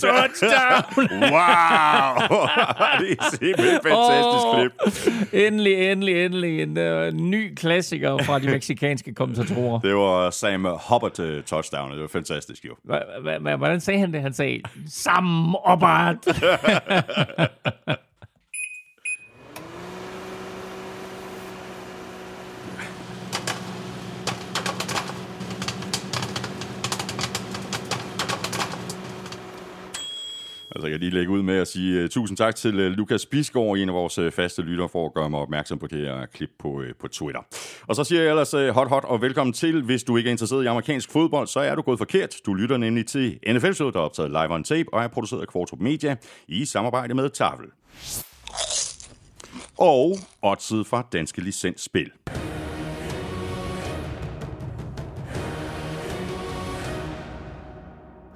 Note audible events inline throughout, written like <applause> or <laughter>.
Touchdown! Wow! <laughs> det er simpelthen et fantastisk Åh, klip. Endelig, endelig, endelig. En uh, ny klassiker fra de meksikanske kommentatorer. Det var Sam Hubbard uh, touchdown. Det var fantastisk jo. Hvordan sagde han det? Han sagde, sammen opad. <laughs> Altså, jeg kan lige lægge ud med at sige uh, tusind tak til uh, Lukas Bisgaard, en af vores uh, faste lytter, for at gøre mig opmærksom på det her klip på, uh, på Twitter. Og så siger jeg ellers uh, hot, hot og velkommen til. Hvis du ikke er interesseret i amerikansk fodbold, så er du gået forkert. Du lytter nemlig til nfl showet der er optaget live on tape og er produceret af Kvartrup Media i samarbejde med Tafel. Og oddset fra Danske Licens Spil.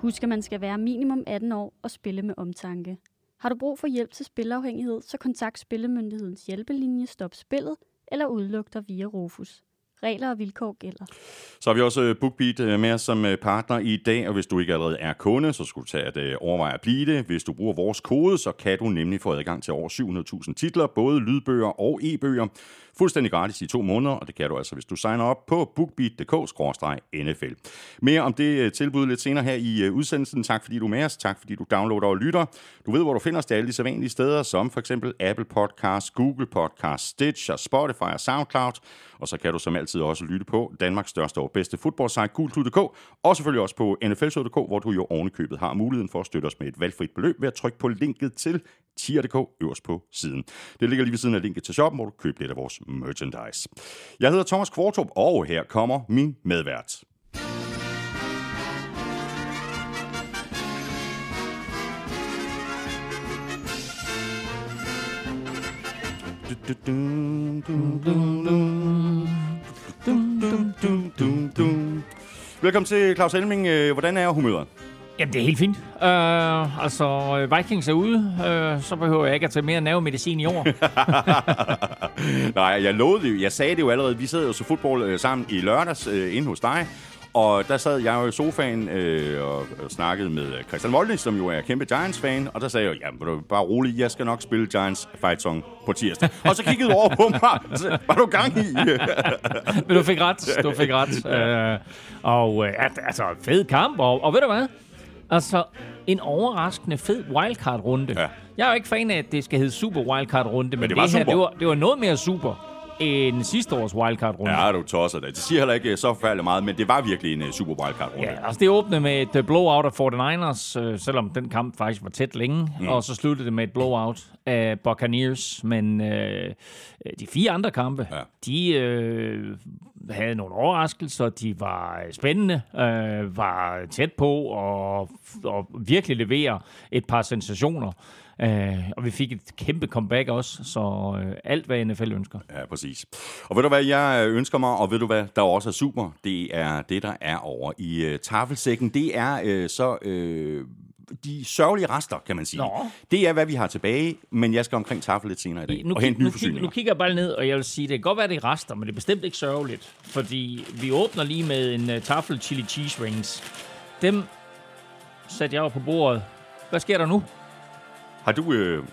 Husk, at man skal være minimum 18 år og spille med omtanke. Har du brug for hjælp til spilafhængighed, så kontakt Spillemyndighedens hjælpelinje Stop Spillet eller udluk dig via Rufus. Regler og vilkår gælder. Så har vi også øh, BookBeat øh, med os som øh, partner i dag, og hvis du ikke allerede er kunde, så skulle du tage at overveje at blive det. Hvis du bruger vores kode, så kan du nemlig få adgang til over 700.000 titler, både lydbøger og e-bøger, fuldstændig gratis i to måneder, og det kan du altså, hvis du signer op på bookbeat.dk-nfl. Mere om det øh, tilbud lidt senere her i øh, udsendelsen. Tak fordi du er med os, tak fordi du downloader og lytter. Du ved, hvor du finder os til alle de sædvanlige steder, som for eksempel Apple Podcasts, Google Podcasts, Stitcher, Spotify og SoundCloud. Og så kan du som altid også lytte på Danmarks største og bedste fodboldsite, gulklud.dk, og selvfølgelig også på nflshow.dk, hvor du jo ovenikøbet har muligheden for at støtte os med et valgfrit beløb ved at trykke på linket til tier.dk øverst på siden. Det ligger lige ved siden af linket til shoppen, hvor du køber lidt af vores merchandise. Jeg hedder Thomas Kvartrup, og her kommer min medvært. Velkommen til Claus Helming. Øh, hvordan er humøret? Jamen, det er helt fint. Uh, altså, øh, Vikings er ude, uh, så behøver jeg ikke at tage mere nervemedicin i år. <laughs> Nej, jeg lovede det jo. Jeg sagde det jo allerede. Vi sad jo så fodbold øh, sammen i lørdags øh, inde hos dig. Og der sad jeg jo i sofaen øh, og, og snakkede med Christian Molde, som jo er kæmpe Giants-fan. Og der sagde jeg, jamen, du bare rolig, jeg skal nok spille Giants fight song på tirsdag. og så kiggede du over på mig. Så, var du gang i? <laughs> Men du fik ret, du fik ret. Uh, og uh, altså, fed kamp, og, og ved du hvad? Altså, en overraskende fed wildcard-runde. Ja. Jeg er jo ikke fan af, at det skal hedde Super Wildcard-runde, men, det var det, her, super. det, var, det var noget mere super end sidste års wildcard-runde. ja, du tosser det. Det siger heller ikke så forfærdeligt meget, men det var virkelig en uh, super wildcard runde. Ja, altså det åbnede med et uh, blowout af 49ers, øh, selvom den kamp faktisk var tæt længe, mm. og så sluttede det med et blowout af Buccaneers, men øh, de fire andre kampe, Ja. ja. de øh, havde nogle overraskelser, de var øh, spændende, øh, var tæt på og, og virkelig levere et par sensationer. Øh, og vi fik et kæmpe comeback også, så øh, alt hvad NFL ønsker. Ja, præcis. Og ved du hvad jeg øh, ønsker mig, og ved du hvad der også er super? Det er det, der er over i øh, tafelsækken. Det er øh, så øh, de sørgelige rester, kan man sige. Nå. Det er, hvad vi har tilbage, men jeg skal omkring tafel lidt senere i dag. Nu, og hente nye nu, forsyninger. nu kigger jeg bare ned, og jeg vil sige, det kan godt være, det er rester, men det er bestemt ikke sørgeligt. Fordi vi åbner lige med en uh, tafel chili cheese rings. Dem satte jeg jo på bordet. Hvad sker der nu? Har du... Øh,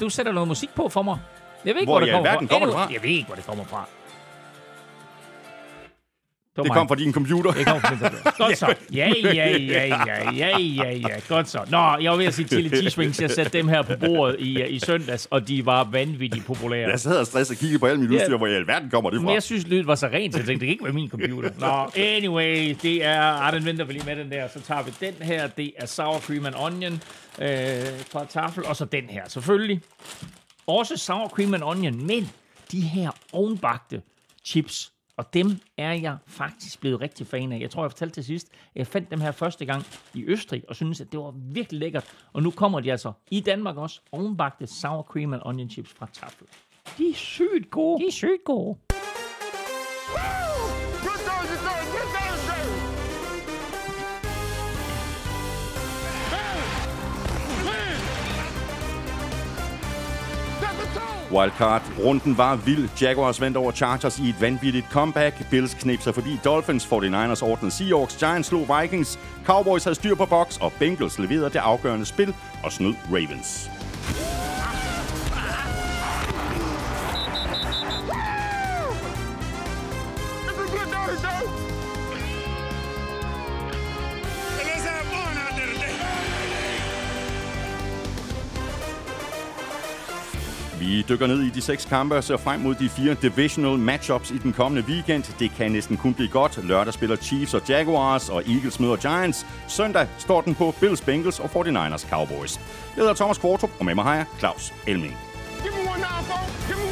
Du sætter noget musik på for mig. Jeg ved ikke, Hvor hvor, det kommer fra. kommer det fra? Jeg ved ikke, hvor det kommer fra. Det mig. kom fra din computer. Det kom fra min computer. Godt så. <laughs> Ja, ja, ja, ja, ja, ja, ja. Godt så. Nå, jeg var ved at sige chili cheese. Jeg satte dem her på bordet i, i søndags, og de var vanvittigt populære. Jeg sad og stressede og kiggede på mit Ja. udstyr, hvor i alverden kommer det Men fra. jeg synes, lyden var så rent, så jeg tænkte, det kan ikke være min computer. Nå, anyway, det er... Ah, den venter vi lige med den der. Så tager vi den her. Det er sour cream and onion øh, fra tafel. Og så den her, selvfølgelig. Også sour cream and onion, men de her ovenbagte chips, og dem er jeg faktisk blevet rigtig fan af. Jeg tror, jeg fortalte til sidst, at jeg fandt dem her første gang i Østrig, og synes, at det var virkelig lækkert. Og nu kommer de altså i Danmark også, ovenbagte sour cream and onion chips fra tafel. De er sygt gode. De er sygt gode. Wildcard-runden var vild. Jaguars vandt over Chargers i et vanvittigt comeback. Bills knep sig forbi Dolphins, 49ers ordnede Seahawks, Giants slog Vikings, Cowboys havde styr på box, og Bengals leverede det afgørende spil og snød Ravens. Vi dykker ned i de seks kampe og ser frem mod de fire divisional matchups i den kommende weekend. Det kan næsten kun blive godt. Lørdag spiller Chiefs og Jaguars, og Eagles møder Giants. Søndag står den på Bills, Bengals og 49ers Cowboys. Jeg hedder Thomas Kvartrup, og med mig har jeg Claus Elming. Give me one now, give me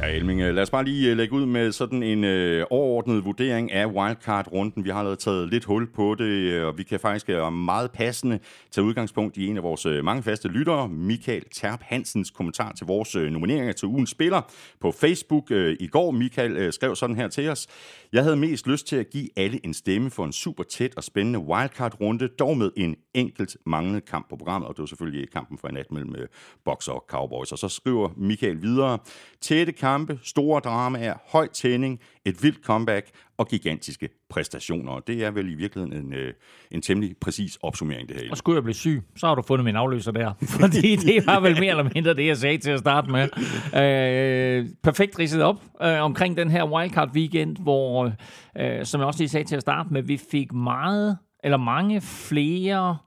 Ja, Elming, øh, lad os bare lige øh, lægge ud med sådan en øh, overordnet vurdering af wildcard-runden. Vi har allerede taget lidt hul på det, øh, og vi kan faktisk meget passende tage udgangspunkt i en af vores mange faste lyttere, Michael Terp Hansens kommentar til vores nomineringer til ugens spiller på Facebook øh, i går. Michael øh, skrev sådan her til os. Jeg havde mest lyst til at give alle en stemme for en super tæt og spændende wildcard-runde, dog med en enkelt manglende kamp på programmet, og det var selvfølgelig kampen for en nat mellem øh, Boxer og Cowboys. Og så skriver Michael videre, tætte kampe, store dramaer, høj tænding, et vildt comeback og gigantiske præstationer. Det er vel i virkeligheden en, øh, en temmelig præcis opsummering, det her. Og skulle jeg blive syg, så har du fundet min afløser der. <laughs> Fordi det var vel mere eller mindre det, jeg sagde til at starte med. Øh, perfekt ridset op øh, omkring den her wildcard weekend, hvor, øh, som jeg også lige sagde til at starte med, vi fik meget, eller mange flere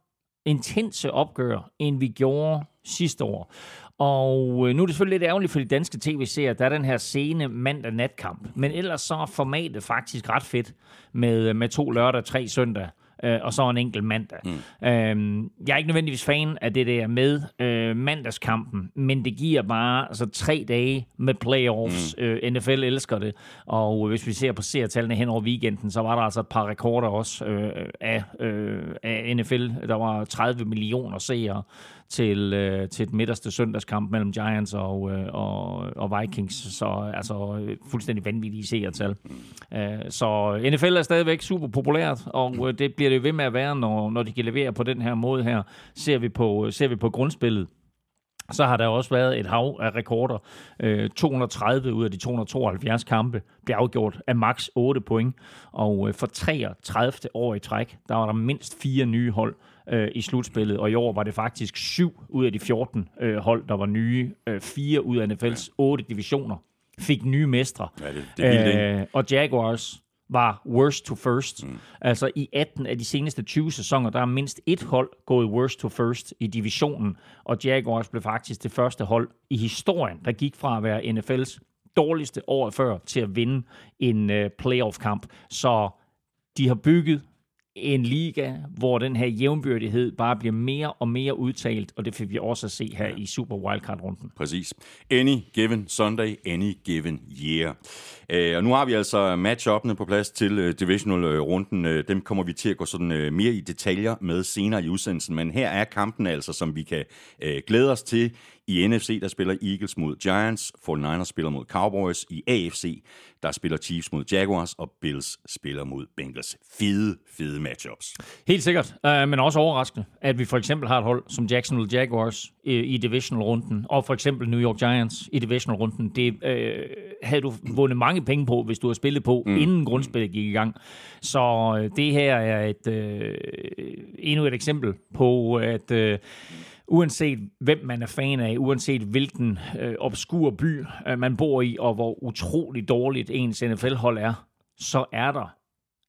intense opgør, end vi gjorde sidste år. Og øh, nu er det selvfølgelig lidt ærgerligt for de danske tv-serier, der er den her scene mandag natkamp. Men ellers så er formatet faktisk ret fedt med, med to lørdag, tre søndag øh, og så en enkelt mandag. Mm. Øhm, jeg er ikke nødvendigvis fan af det der med øh, mandagskampen, men det giver bare altså, tre dage med playoffs. Mm. Øh, NFL elsker det, og hvis vi ser på seertallene hen over weekenden, så var der altså et par rekorder også øh, af, øh, af NFL. Der var 30 millioner seere til, øh, til et midterste søndagskamp mellem Giants og, øh, og, og Vikings. Så altså fuldstændig vanvittige seertal. Øh, så NFL er stadigvæk super populært, og øh, det bliver det ved med at være, når, når de kan levere på den her måde her. Ser vi på, øh, ser vi på grundspillet, så har der også været et hav af rekorder. Øh, 230 ud af de 272 kampe blev afgjort af maks 8 point. Og øh, for 33. år i træk, der var der mindst fire nye hold, øh, i slutspillet, og i år var det faktisk syv ud af de 14 øh, hold, der var nye. Øh, fire ud af NFL's otte divisioner fik nye mestre. Ja, det, det er vildt, øh, og Jaguars var worst to first. Mm. Altså i 18 af de seneste 20 sæsoner, der er mindst et hold gået worst to first i divisionen, og Jaguars blev faktisk det første hold i historien, der gik fra at være NFL's dårligste år før til at vinde en uh, playoff-kamp. Så de har bygget en liga, hvor den her jævnbyrdighed bare bliver mere og mere udtalt, og det fik vi også at se her ja. i Super Wildcard-runden. Præcis. Any given Sunday, any given year. Uh, og nu har vi altså match-up'ene på plads til uh, divisional-runden. Uh, dem kommer vi til at gå sådan uh, mere i detaljer med senere i udsendelsen, men her er kampen altså, som vi kan uh, glæde os til i NFC, der spiller Eagles mod Giants, 49ers spiller mod Cowboys. I AFC, der spiller Chiefs mod Jaguars, og Bills spiller mod Bengals. Fede, fede matchups. Helt sikkert, uh, men også overraskende, at vi for eksempel har et hold som Jacksonville Jaguars i, i divisional-runden, og for eksempel New York Giants i divisional-runden. Det uh, havde du vundet mange penge på, hvis du havde spillet på, mm. inden grundspillet gik i gang. Så uh, det her er et uh, endnu et eksempel på, at uh, uanset hvem man er fan af, uanset hvilken øh, obskur by øh, man bor i, og hvor utrolig dårligt ens NFL-hold er, så er der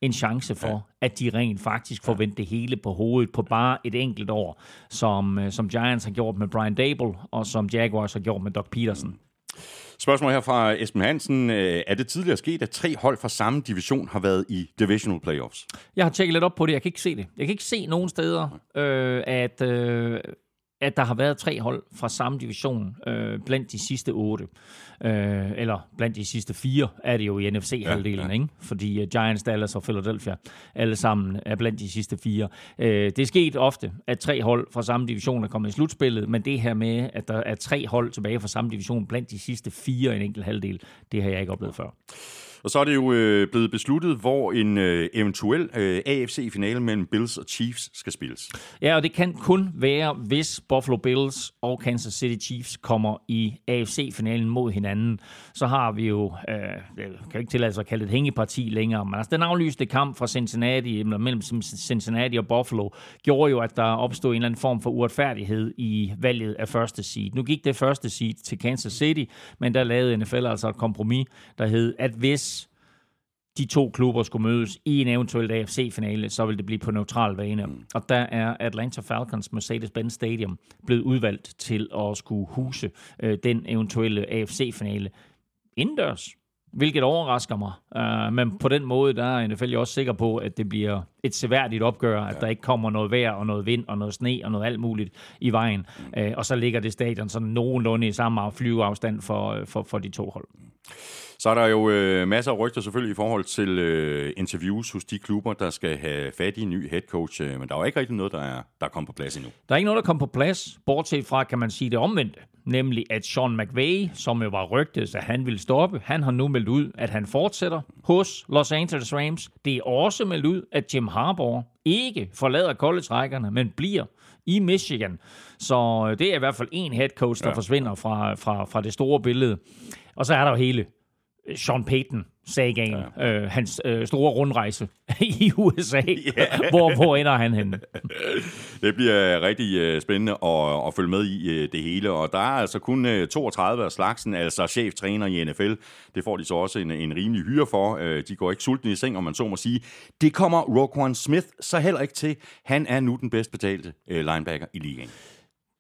en chance for, ja. at de rent faktisk får vendt det hele på hovedet på bare et enkelt år, som, øh, som Giants har gjort med Brian Dable, og som Jaguars har gjort med Doug Peterson. Spørgsmål her fra Esben Hansen. Øh, er det tidligere sket, at tre hold fra samme division har været i divisional playoffs? Jeg har tjekket lidt op på det. Jeg kan ikke se det. Jeg kan ikke se nogen steder, øh, at, øh, at der har været tre hold fra samme division øh, blandt de sidste otte. Øh, eller blandt de sidste fire er det jo i NFC-halvdelen, ja, ja. ikke? Fordi uh, Giants, Dallas og Philadelphia alle sammen er blandt de sidste fire. Øh, det er sket ofte, at tre hold fra samme division er kommet i slutspillet, men det her med, at der er tre hold tilbage fra samme division blandt de sidste fire i en enkelt halvdel, det har jeg ikke oplevet før. Og så er det jo øh, blevet besluttet, hvor en øh, eventuel øh, AFC-finale mellem Bills og Chiefs skal spilles. Ja, og det kan kun være, hvis Buffalo Bills og Kansas City Chiefs kommer i AFC-finalen mod hinanden. Så har vi jo, øh, jeg kan ikke tillade sig at kalde det et hængeparti længere, men altså den aflyste kamp fra Cincinnati, eller mellem Cincinnati og Buffalo, gjorde jo, at der opstod en eller anden form for uretfærdighed i valget af første seed. Nu gik det første seed til Kansas City, men der lavede NFL altså et kompromis, der hed, at hvis de to klubber skulle mødes i en eventuel AFC-finale, så vil det blive på neutral bane. Mm. Og der er Atlanta Falcons Mercedes-Benz Stadium blevet udvalgt til at skulle huse øh, den eventuelle AFC-finale indendørs. Hvilket overrasker mig. Uh, men på den måde, der er NFL også sikker på, at det bliver et seværdigt opgør, at ja. der ikke kommer noget vejr og noget vind og noget sne og noget alt muligt i vejen. Mm. Uh, og så ligger det stadion sådan nogenlunde i samme flyveafstand for, for, for de to hold. Så er der jo øh, masser af rygter selvfølgelig i forhold til øh, interviews hos de klubber, der skal have fat i en ny head coach, øh, men der er jo ikke rigtig noget, der er, der er kommet på plads endnu. Der er ikke noget, der kommer på plads, bortset fra, kan man sige det omvendte, nemlig at Sean McVay, som jo var rygtet, at han ville stoppe, han har nu meldt ud, at han fortsætter hos Los Angeles Rams. Det er også meldt ud, at Jim Harbaugh ikke forlader college-rækkerne, men bliver i Michigan. Så øh, det er i hvert fald en head coach, der ja. forsvinder fra, fra, fra det store billede. Og så er der jo hele Sean Payton sagaen, ja. øh, hans øh, store rundrejse <laughs> i USA. Yeah. <laughs> hvor, hvor ender han henne? <laughs> det bliver rigtig øh, spændende at, at følge med i øh, det hele, og der er altså kun øh, 32 af slagsen, altså cheftræner i NFL. Det får de så også en, en rimelig hyre for. Øh, de går ikke sultne i seng, om man så må sige. Det kommer Roquan Smith så heller ikke til. Han er nu den bedst betalte øh, linebacker i ligaen.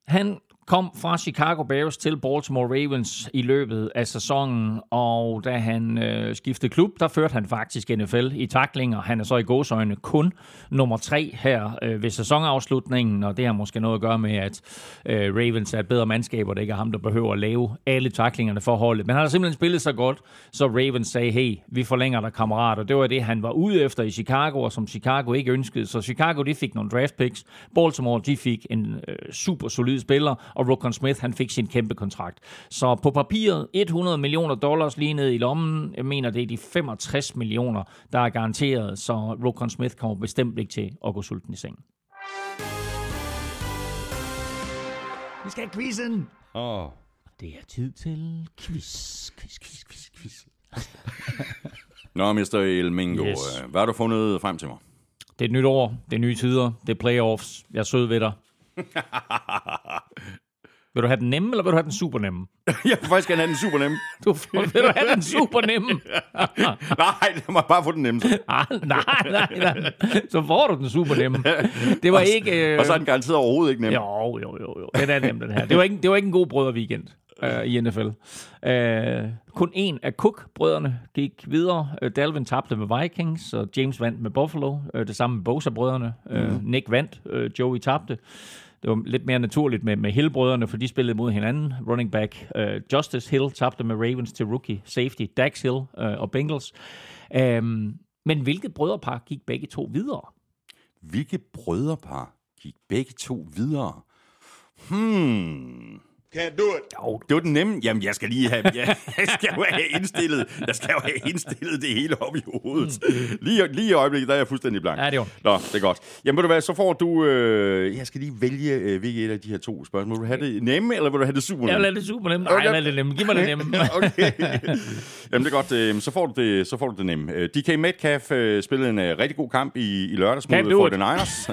Han kom fra Chicago Bears til Baltimore Ravens i løbet af sæsonen, og da han øh, skiftede klub, der førte han faktisk NFL i taklinger. Han er så i gåsøjne kun nummer tre her øh, ved sæsonafslutningen, og det har måske noget at gøre med, at øh, Ravens er et bedre mandskab, og det ikke er ham, der behøver at lave alle taklingerne for holdet. Men han har simpelthen spillet så godt, så Ravens sagde, hey, vi forlænger dig kammerat, og det var det, han var ude efter i Chicago, og som Chicago ikke ønskede. Så Chicago, de fik nogle draft picks. Baltimore, de fik en øh, super solid spiller, og Rokon Smith, han fik sin kæmpe kontrakt. Så på papiret 100 millioner dollars lige ned i lommen. Jeg mener, det er de 65 millioner, der er garanteret, så Rokon Smith kommer bestemt ikke til at gå sulten i seng. Vi skal have quizzen! Åh. Oh. Det er tid til quiz, quiz, quiz, quiz, quiz. <laughs> Nå, Mr. Elmingo, yes. Øh, hvad har du fundet frem til mig? Det er et nyt år, det er nye tider, det er playoffs. Jeg er sød ved dig. <laughs> Vil du have den nemme, eller vil du have den super nemme? <laughs> jeg vil faktisk gerne have den super nemme. <laughs> Du, vil du have den super nemme? <laughs> nej, jeg må bare få den nemme. ah, nej, nej, nej. Så får du den super nemme. Det var og, ikke... Øh... Og så er den garanteret overhovedet ikke nem. Jo, jo, jo. jo. Den er nem, den her. Det var ikke, det var ikke en god brødre-weekend øh, i NFL. Øh, kun en af Cook-brødrene gik videre. Øh, Dalvin tabte med Vikings, og James vandt med Buffalo. Øh, det samme med Bosa-brødrene. Øh, mm. Nick vandt, øh, Joey tabte det var lidt mere naturligt med, med Hill-brødrene, for de spillede mod hinanden. Running back uh, Justice Hill tabte med Ravens til rookie safety Dax Hill uh, og Bengals. Um, men hvilket brødrepar gik begge to videre? Hvilket brødrepar gik begge to videre? Hmm... Can't do it. Jo, det var den nemme. Jamen, jeg skal lige have, jeg, jeg skal jo have indstillet, jeg skal jo have indstillet det hele op i hovedet. Lige, lige i øjeblikket, der er jeg fuldstændig blank. Ja, det er jo. Nå, det er godt. Jamen, ved du hvad, så får du, øh, jeg skal lige vælge, øh, hvilket af de her to spørgsmål. Vil du have det nemme, eller vil du have det super nemme? Jeg vil have det super nemme. Nej, okay. jeg vil have det nemme. Giv mig det nemme. <laughs> okay. Jamen, det er godt. Øh, så, får du det, så får du det nemme. Øh, DK Metcalf øh, spillede en øh, rigtig god kamp i, i lørdags mod for den Niners.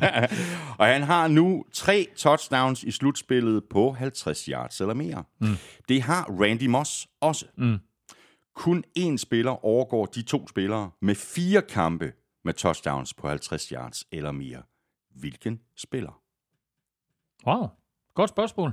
<laughs> og han har nu tre touchdowns i slutspillet på 50 50 yards eller mere. Mm. Det har Randy Moss også. Mm. Kun én spiller overgår de to spillere med fire kampe med touchdowns på 50 yards eller mere. Hvilken spiller? Wow, godt spørgsmål.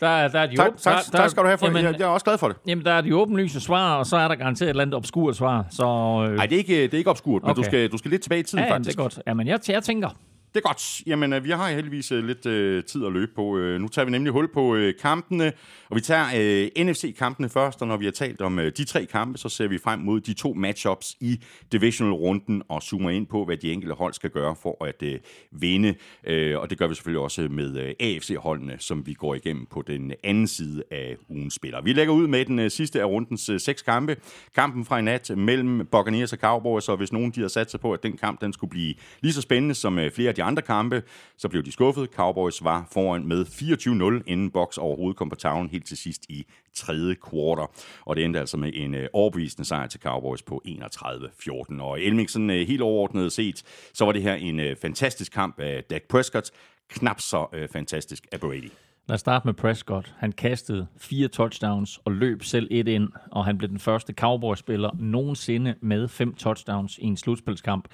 Der, der er de tak, åben, tak, der, tak skal du have for jamen, det. Jeg, jeg er også glad for det. Jamen, der er de åbenlyse svar, og så er der garanteret et eller andet obskurt svar. Så, øh... Nej, det er ikke, det er ikke obskurt, okay. men du skal, du skal lidt tilbage i tiden, ja, faktisk. det er godt. Jamen, jeg, jeg tænker, det er godt. Jamen, øh, vi har heldigvis øh, lidt øh, tid at løbe på. Øh, nu tager vi nemlig hul på øh, kampene, og vi tager øh, NFC-kampene først, og når vi har talt om øh, de tre kampe, så ser vi frem mod de to matchups i divisional-runden og zoomer ind på, hvad de enkelte hold skal gøre for at øh, vinde. Øh, og det gør vi selvfølgelig også med øh, AFC-holdene, som vi går igennem på den anden side af ugens spiller. Vi lægger ud med den øh, sidste af rundens øh, seks kampe. Kampen fra i nat mellem Buccaneers og Cowboys, og hvis nogen de har sat sig på, at den kamp den skulle blive lige så spændende som øh, flere af de andre kampe, så blev de skuffet. Cowboys var foran med 24-0, inden Box overhovedet kom på tavlen helt til sidst i tredje kvartal. Og det endte altså med en øh, overbevisende sejr til Cowboys på 31-14. Og Elmingsen, øh, helt overordnet set, så var det her en øh, fantastisk kamp af Dak Prescott. Knap så øh, fantastisk af Brady. Lad os starte med Prescott. Han kastede fire touchdowns og løb selv et ind, og han blev den første Cowboys-spiller nogensinde med fem touchdowns i en slutspilskamp.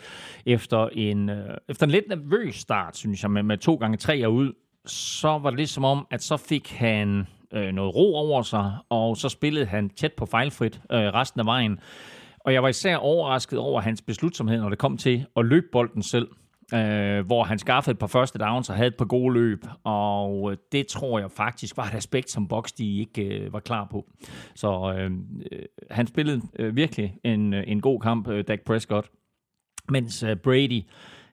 Efter en, øh, efter en lidt nervøs start, synes jeg, med, med to gange tre ud, så var det ligesom om, at så fik han øh, noget ro over sig, og så spillede han tæt på fejlfrit øh, resten af vejen. Og jeg var især overrasket over hans beslutsomhed, når det kom til at løbe bolden selv øh, hvor han skaffede et par første downs og havde et par gode løb, og øh, det tror jeg faktisk var et aspekt, som Box de ikke øh, var klar på. Så øh, øh han spillede øh, virkelig en, øh, en god kamp, øh, Dak Prescott, mens øh, Brady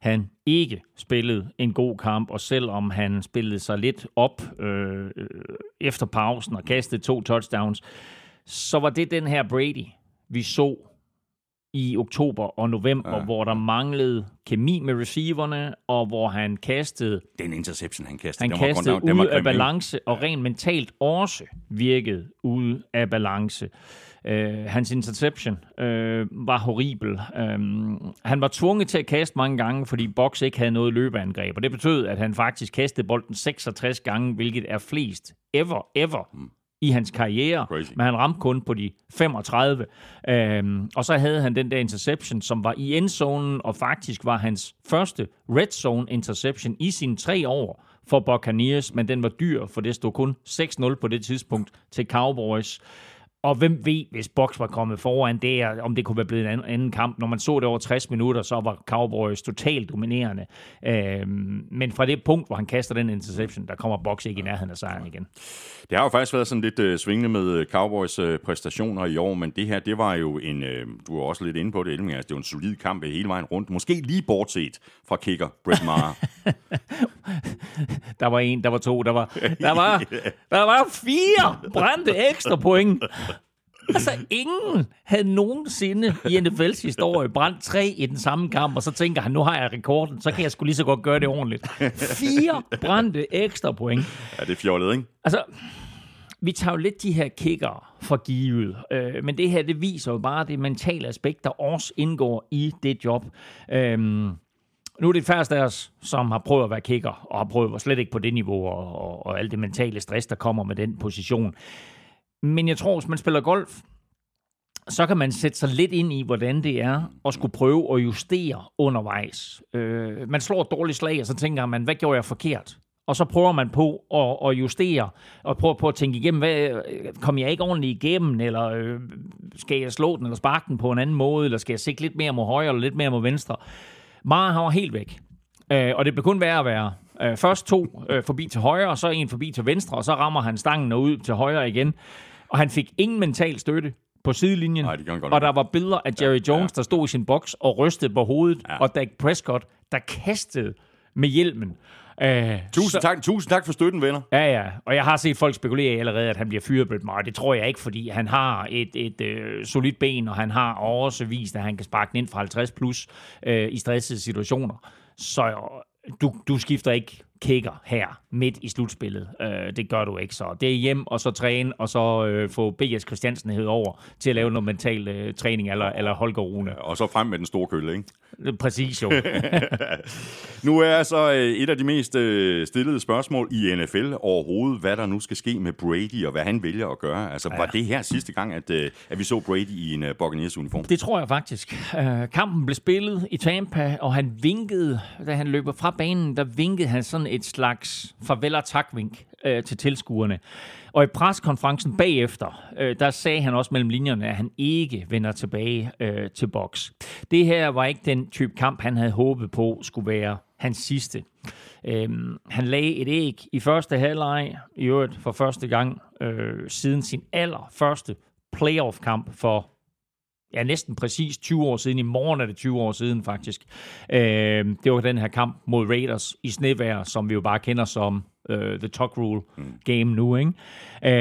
han ikke spillede en god kamp, og selvom han spillede sig lidt op øh, efter pausen og kastede to touchdowns, så var det den her Brady, vi så i oktober og november, ja. hvor der manglede kemi med receiverne, og hvor han kastede... Den interception, han kastede. Han den kastede var, ud af balance, og rent mentalt også virkede ude af balance. Uh, hans interception uh, var horribel. Uh, han var tvunget til at kaste mange gange, fordi Box ikke havde noget løbeangreb, og det betød, at han faktisk kastede bolden 66 gange, hvilket er flest ever, ever mm i hans karriere, Crazy. men han ramte kun på de 35. Øhm, og så havde han den der interception, som var i endzonen, og faktisk var hans første red zone interception i sine tre år for Buccaneers, men den var dyr, for det stod kun 6-0 på det tidspunkt til Cowboys. Og hvem ved, hvis Box var kommet foran der, om det kunne være blevet en anden kamp. Når man så det over 60 minutter, så var Cowboys totalt dominerende. Øhm, men fra det punkt, hvor han kaster den interception, der kommer Box ikke i nærheden af sejren igen. Det har jo faktisk været sådan lidt øh, svingende med øh, Cowboys øh, præstationer i år, men det her, det var jo en, øh, du var også lidt inde på det, Elming, altså det var en solid kamp hele vejen rundt. Måske lige bortset fra kicker Brett Maher. <laughs> der var en, der var to, der var, der var, der var fire brændte ekstra point. Altså, ingen havde nogensinde i NFL's historie brændt tre i den samme kamp, og så tænker han, nu har jeg rekorden, så kan jeg sgu lige så godt gøre det ordentligt. Fire brændte ekstra point. Ja, det er fjollet, ikke? Altså, vi tager jo lidt de her kicker for givet, øh, men det her, det viser jo bare det mentale aspekt, der også indgår i det job. Øh, nu er det færreste af os, som har prøvet at være kicker, og har prøvet slet ikke på det niveau, og, og, og alt det mentale stress, der kommer med den position. Men jeg tror, hvis man spiller golf, så kan man sætte sig lidt ind i, hvordan det er at skulle prøve at justere undervejs. Øh, man slår et dårligt slag, og så tænker man, hvad gjorde jeg forkert? Og så prøver man på at, at justere, og prøver på at tænke igennem, hvad, øh, kom jeg ikke ordentligt igennem, eller øh, skal jeg slå den, eller sparke den på en anden måde, eller skal jeg sigte lidt mere mod højre, eller lidt mere mod venstre? Meget har helt væk. Øh, og det blev kun værre at være. Øh, først to øh, forbi til højre, og så en forbi til venstre, og så rammer han stangen ud til højre igen. Og han fik ingen mental støtte på sidelinjen, Nej, og der var billeder af Jerry Jones, ja. der stod i sin boks og rystede på hovedet, ja. og Dak Prescott, der kastede med hjelmen. Uh, tusind, så, tak, tusind tak for støtten, venner. Ja, ja. Og jeg har set folk spekulere allerede, at han bliver fyret, Brett Maher. Det tror jeg ikke, fordi han har et, et uh, solidt ben, og han har også vist, at han kan sparke den ind fra 50 plus uh, i stressede situationer. Så du, du skifter ikke kigger her midt i slutspillet. Øh, det gør du ikke, så det er hjem og så træne, og så øh, få B.S. Christiansen hed over til at lave noget mental øh, træning, eller, eller Holger Rune. Og så frem med den store kølle, ikke? Præcis jo. <laughs> nu er så øh, et af de mest øh, stillede spørgsmål i NFL overhovedet, hvad der nu skal ske med Brady, og hvad han vælger at gøre. Altså, ja. var det her sidste gang, at, øh, at vi så Brady i en Buccaneers-uniform? Det tror jeg faktisk. kampen blev spillet i Tampa, og han vinkede, da han løber fra banen, der vinkede han sådan et slags farvel og takvink øh, til tilskuerne. Og i preskonferencen bagefter, øh, der sagde han også mellem linjerne, at han ikke vender tilbage øh, til boks. Det her var ikke den type kamp, han havde håbet på skulle være hans sidste. Øhm, han lagde et æg i første halvleg, i øvrigt for første gang øh, siden sin allerførste playoff-kamp for ja, næsten præcis 20 år siden. I morgen er det 20 år siden, faktisk. Øh, det var den her kamp mod Raiders i snevejr, som vi jo bare kender som øh, The Tuck Rule game nu. Ikke?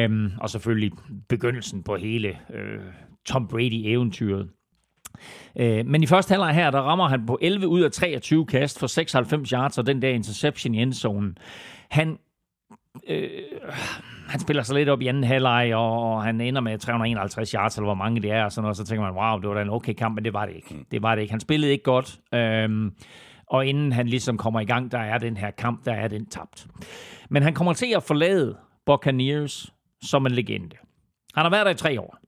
Øh, og selvfølgelig begyndelsen på hele øh, Tom Brady-eventyret. Øh, men i første halvleg her, der rammer han på 11 ud af 23 kast for 96 yards, og den der interception i endzonen. Han øh, han spiller sig lidt op i anden halvleg, og han ender med 351 yards, eller hvor mange det er, og sådan noget, så tænker man, wow, det var da en okay kamp, men det var det ikke. Det var det ikke. Han spillede ikke godt, øhm, og inden han ligesom kommer i gang, der er den her kamp, der er den tabt. Men han kommer til at forlade Buccaneers som en legende. Han har været der i tre år.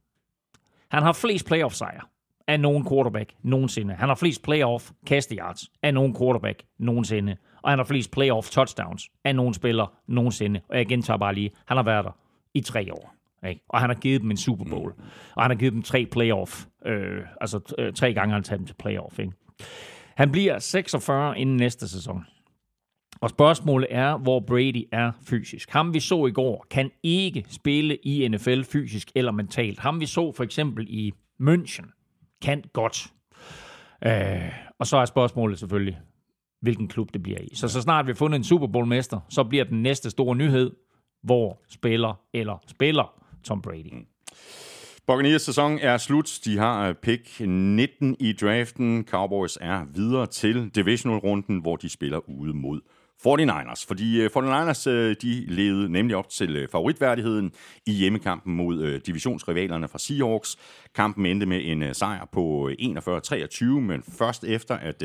Han har flest playoff-sejre af nogen quarterback nogensinde. Han har flest playoff yards af nogen quarterback nogensinde og han har flest playoff touchdowns af nogen spiller nogensinde. Og jeg gentager bare lige, han har været der i tre år. Ikke? Og han har givet dem en Super Bowl. Og han har givet dem tre playoff. Øh, altså øh, tre gange har han taget dem til playoff. Ikke? Han bliver 46 inden næste sæson. Og spørgsmålet er, hvor Brady er fysisk. Ham vi så i går, kan ikke spille i NFL fysisk eller mentalt. Ham vi så for eksempel i München, kan godt. Øh, og så er spørgsmålet selvfølgelig, hvilken klub det bliver i. Så så snart vi har fundet en Super Bowl-mester, så bliver den næste store nyhed, hvor spiller eller spiller Tom Brady. Mm. Buccaneers sæson er slut. De har øh, pick 19 i draften. Cowboys er videre til divisional-runden, hvor de spiller ude mod 49ers, fordi øh, 49ers øh, de levede nemlig op til øh, favoritværdigheden i hjemmekampen mod divisionsrivalerne fra Seahawks. Kampen endte med en sejr på 41-23, men først efter, at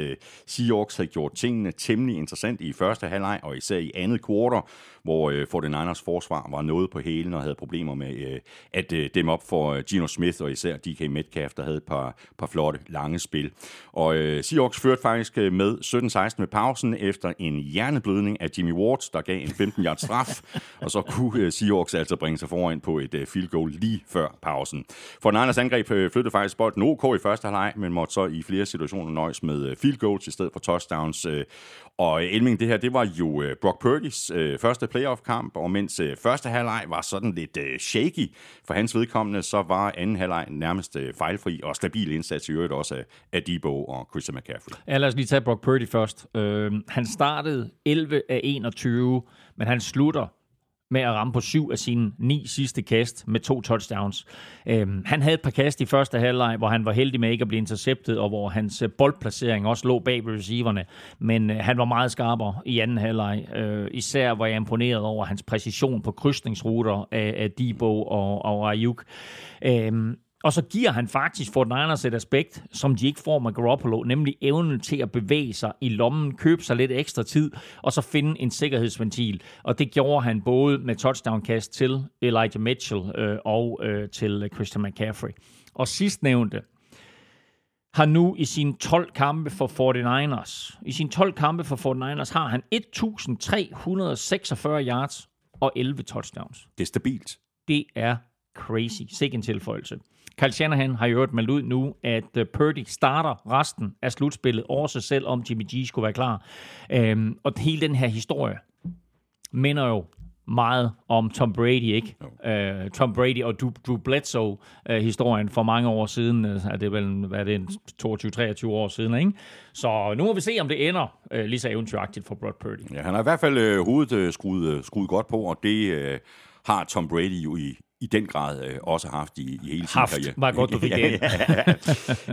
Seahawks havde gjort tingene temmelig interessant i første halvleg og især i andet kvartal, hvor øh, 49ers forsvar var noget på hælen og havde problemer med øh, at øh, dem op for øh, Gino Smith og især DK Metcalf, der havde et par, par flotte, lange spil. Og øh, Seahawks førte faktisk med 17-16 med pausen efter en hjerneblødning af Jimmy Ward, der gav en 15-yard straf, <laughs> og så kunne øh, Seahawks altså bringe sig foran på et øh, field goal lige før pausen. For Niners angreb øh, flyttede faktisk bolden OK i første halvleg, men måtte så i flere situationer nøjes med øh, field goals i stedet for touchdowns. Øh, og øh, Elming, det her, det var jo øh, Brock Purdy's øh, første playoff-kamp, og mens øh, første halvleg var sådan lidt øh, shaky for hans vedkommende, så var anden halvleg nærmest øh, fejlfri og stabil indsats i øvrigt også af, af Debo og Christian McCaffrey. Ja, lad os lige tage Brock Purdy først. Øh, han startede 11 af 21, men han slutter med at ramme på syv af sine ni sidste kast med to touchdowns. Øhm, han havde et par kast i første halvleg, hvor han var heldig med ikke at blive interceptet, og hvor hans øh, boldplacering også lå bag ved receiverne. Men øh, han var meget skarpere i anden halvleg. Øh, især var jeg imponeret over hans præcision på krydsningsruter af, af Debo og, og Ayuk. Øhm, og så giver han faktisk Fort Niners et aspekt, som de ikke får med Garoppolo, nemlig evnen til at bevæge sig i lommen, købe sig lidt ekstra tid, og så finde en sikkerhedsventil. Og det gjorde han både med touchdown-kast til Elijah Mitchell øh, og øh, til Christian McCaffrey. Og sidstnævnte har nu i sine 12 kampe for 49ers, i sine 12 kampe for 49ers har han 1346 yards og 11 touchdowns. Det er stabilt. Det er crazy. Sikke en tilføjelse. Kyle Shanahan har jo hørt meldt ud nu, at øh, Purdy starter resten af slutspillet, også selv om Jimmy G skulle være klar. Øhm, og hele den her historie minder jo meget om Tom Brady, ikke? Uh, Tom Brady og Drew Bledsoe-historien uh, for mange år siden. Uh, er det vel, hvad er det, 22-23 år siden, ikke? Så nu må vi se, om det ender uh, lige så eventyragtigt for Brock Purdy. Ja, han har i hvert fald uh, hovedet uh, skruet, uh, skruet godt på, og det uh, har Tom Brady jo i, i den grad øh, også haft i, i hele sin haft, karriere. Haft, godt du fik det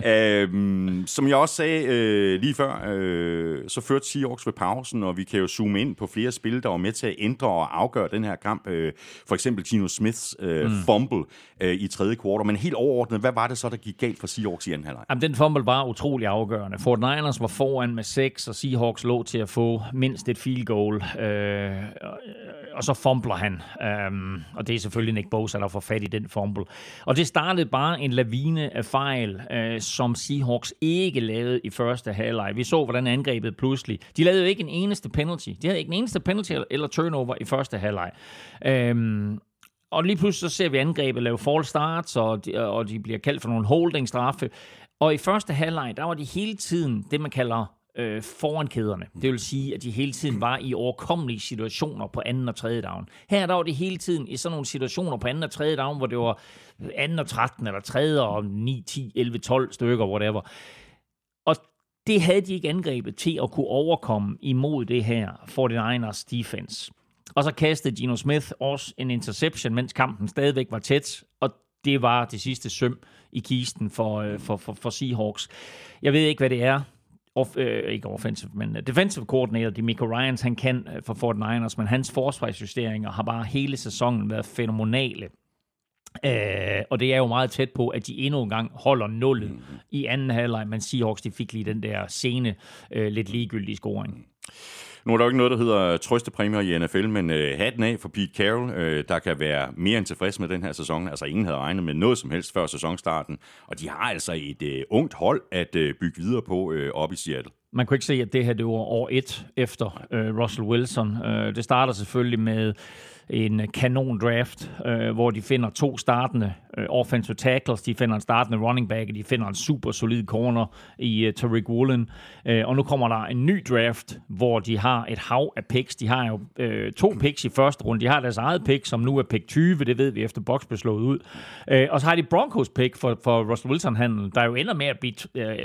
ja, øhm, Som jeg også sagde øh, lige før, øh, så førte Seahawks ved pausen, og vi kan jo zoome ind på flere spil, der var med til at ændre og afgøre den her kamp. Øh, for eksempel Gino Smiths øh, mm. fumble øh, i tredje kvartal. Men helt overordnet, hvad var det så, der gik galt for Seahawks i anden halvleg? Jamen, den fumble var utrolig afgørende. Fort Niners var foran med 6, og Seahawks lå til at få mindst et field goal. Øh, og så fumbler han. Um, og det er selvfølgelig Nick Bosa, eller får fat i den fumble. Og det startede bare en lavine af fejl, øh, som Seahawks ikke lavede i første halvleg. Vi så, hvordan angrebet pludselig... De lavede jo ikke en eneste penalty. De havde ikke en eneste penalty eller turnover i første halvleg. Øhm, og lige pludselig så ser vi angrebet lave false starts, og de, og de bliver kaldt for nogle holding-straffe. Og i første halvleg, der var de hele tiden det, man kalder øh, foran kæderne. Det vil sige, at de hele tiden var i overkommelige situationer på anden og tredje down. Her der var det hele tiden i sådan nogle situationer på anden og tredje down, hvor det var anden og 13, eller tredje og 9, 10, 11, 12 stykker, whatever. Og det havde de ikke angrebet til at kunne overkomme imod det her 49ers defense. Og så kastede Gino Smith også en interception, mens kampen stadigvæk var tæt, og det var det sidste søm i kisten for, øh, for, for, for Seahawks. Jeg ved ikke, hvad det er, off, øh, ikke offensive, men øh, defensive coordinator, Demico Ryans, han kan øh, for Fort Niners, men hans forsvarsjusteringer har bare hele sæsonen været fænomenale. Øh, og det er jo meget tæt på, at de endnu en gang holder nullet mm. i anden halvleg, men Seahawks de fik lige den der sene, øh, lidt ligegyldige scoring. Nu er der jo ikke noget, der hedder øh, trøstepræmier i NFL, men øh, hatten af for Pete Carroll, øh, der kan være mere end tilfreds med den her sæson. Altså ingen havde regnet med noget som helst før sæsonstarten, og de har altså et øh, ungt hold at øh, bygge videre på øh, op i Seattle. Man kunne ikke se, at det her det var år et efter øh, Russell Wilson. Øh, det starter selvfølgelig med en kanon draft, øh, hvor de finder to startende øh, offensive tackles, de finder en startende running back, og de finder en super solid corner i øh, Tariq Woolen. Øh, og nu kommer der en ny draft, hvor de har et hav af picks. De har jo øh, to picks i første runde. De har deres eget pick, som nu er pick 20, det ved vi efter Box blev slået ud. Øh, og så har de Broncos pick for, for Russell Wilson-handlen, der jo ender med at blive øh,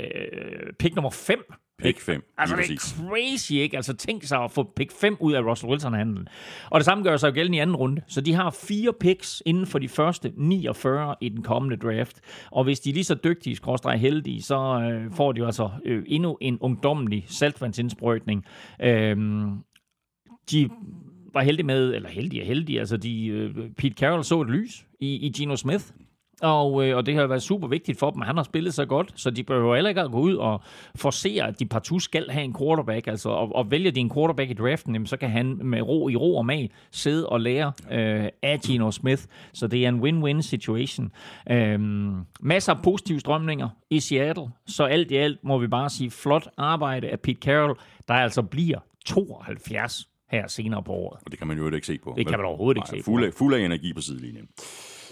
pick nummer 5 Pick 5. Altså, det er crazy, ikke? Altså, tænk sig at få pick 5 ud af Russell Wilson-handlen. Og det samme gør sig jo gældende i anden runde. Så de har fire picks inden for de første 49 i den kommende draft. Og hvis de er lige så dygtige, skråstrej heldige, så øh, får de jo altså øh, endnu en ungdommelig saltvandsindsprøjtning. Øh, de var heldige med, eller heldige og heldige, altså de, øh, Pete Carroll så et lys i, i Geno Smith, og, øh, og det har været super vigtigt for dem. Han har spillet så godt, så de behøver heller ikke at gå ud og forse, at de partout skal have en quarterback. Altså, og, og vælger de en quarterback i draften, jamen, så kan han med ro i ro og mag sidde og lære øh, af Gino Smith. Så det er en win-win situation. Øh, masser af positive strømninger i Seattle. Så alt i alt må vi bare sige flot arbejde af Pete Carroll, der altså bliver 72 her senere på året. Og det kan man jo ikke se på. Det kan man overhovedet ikke se på. Fuld af, fuld af energi på sidelinjen.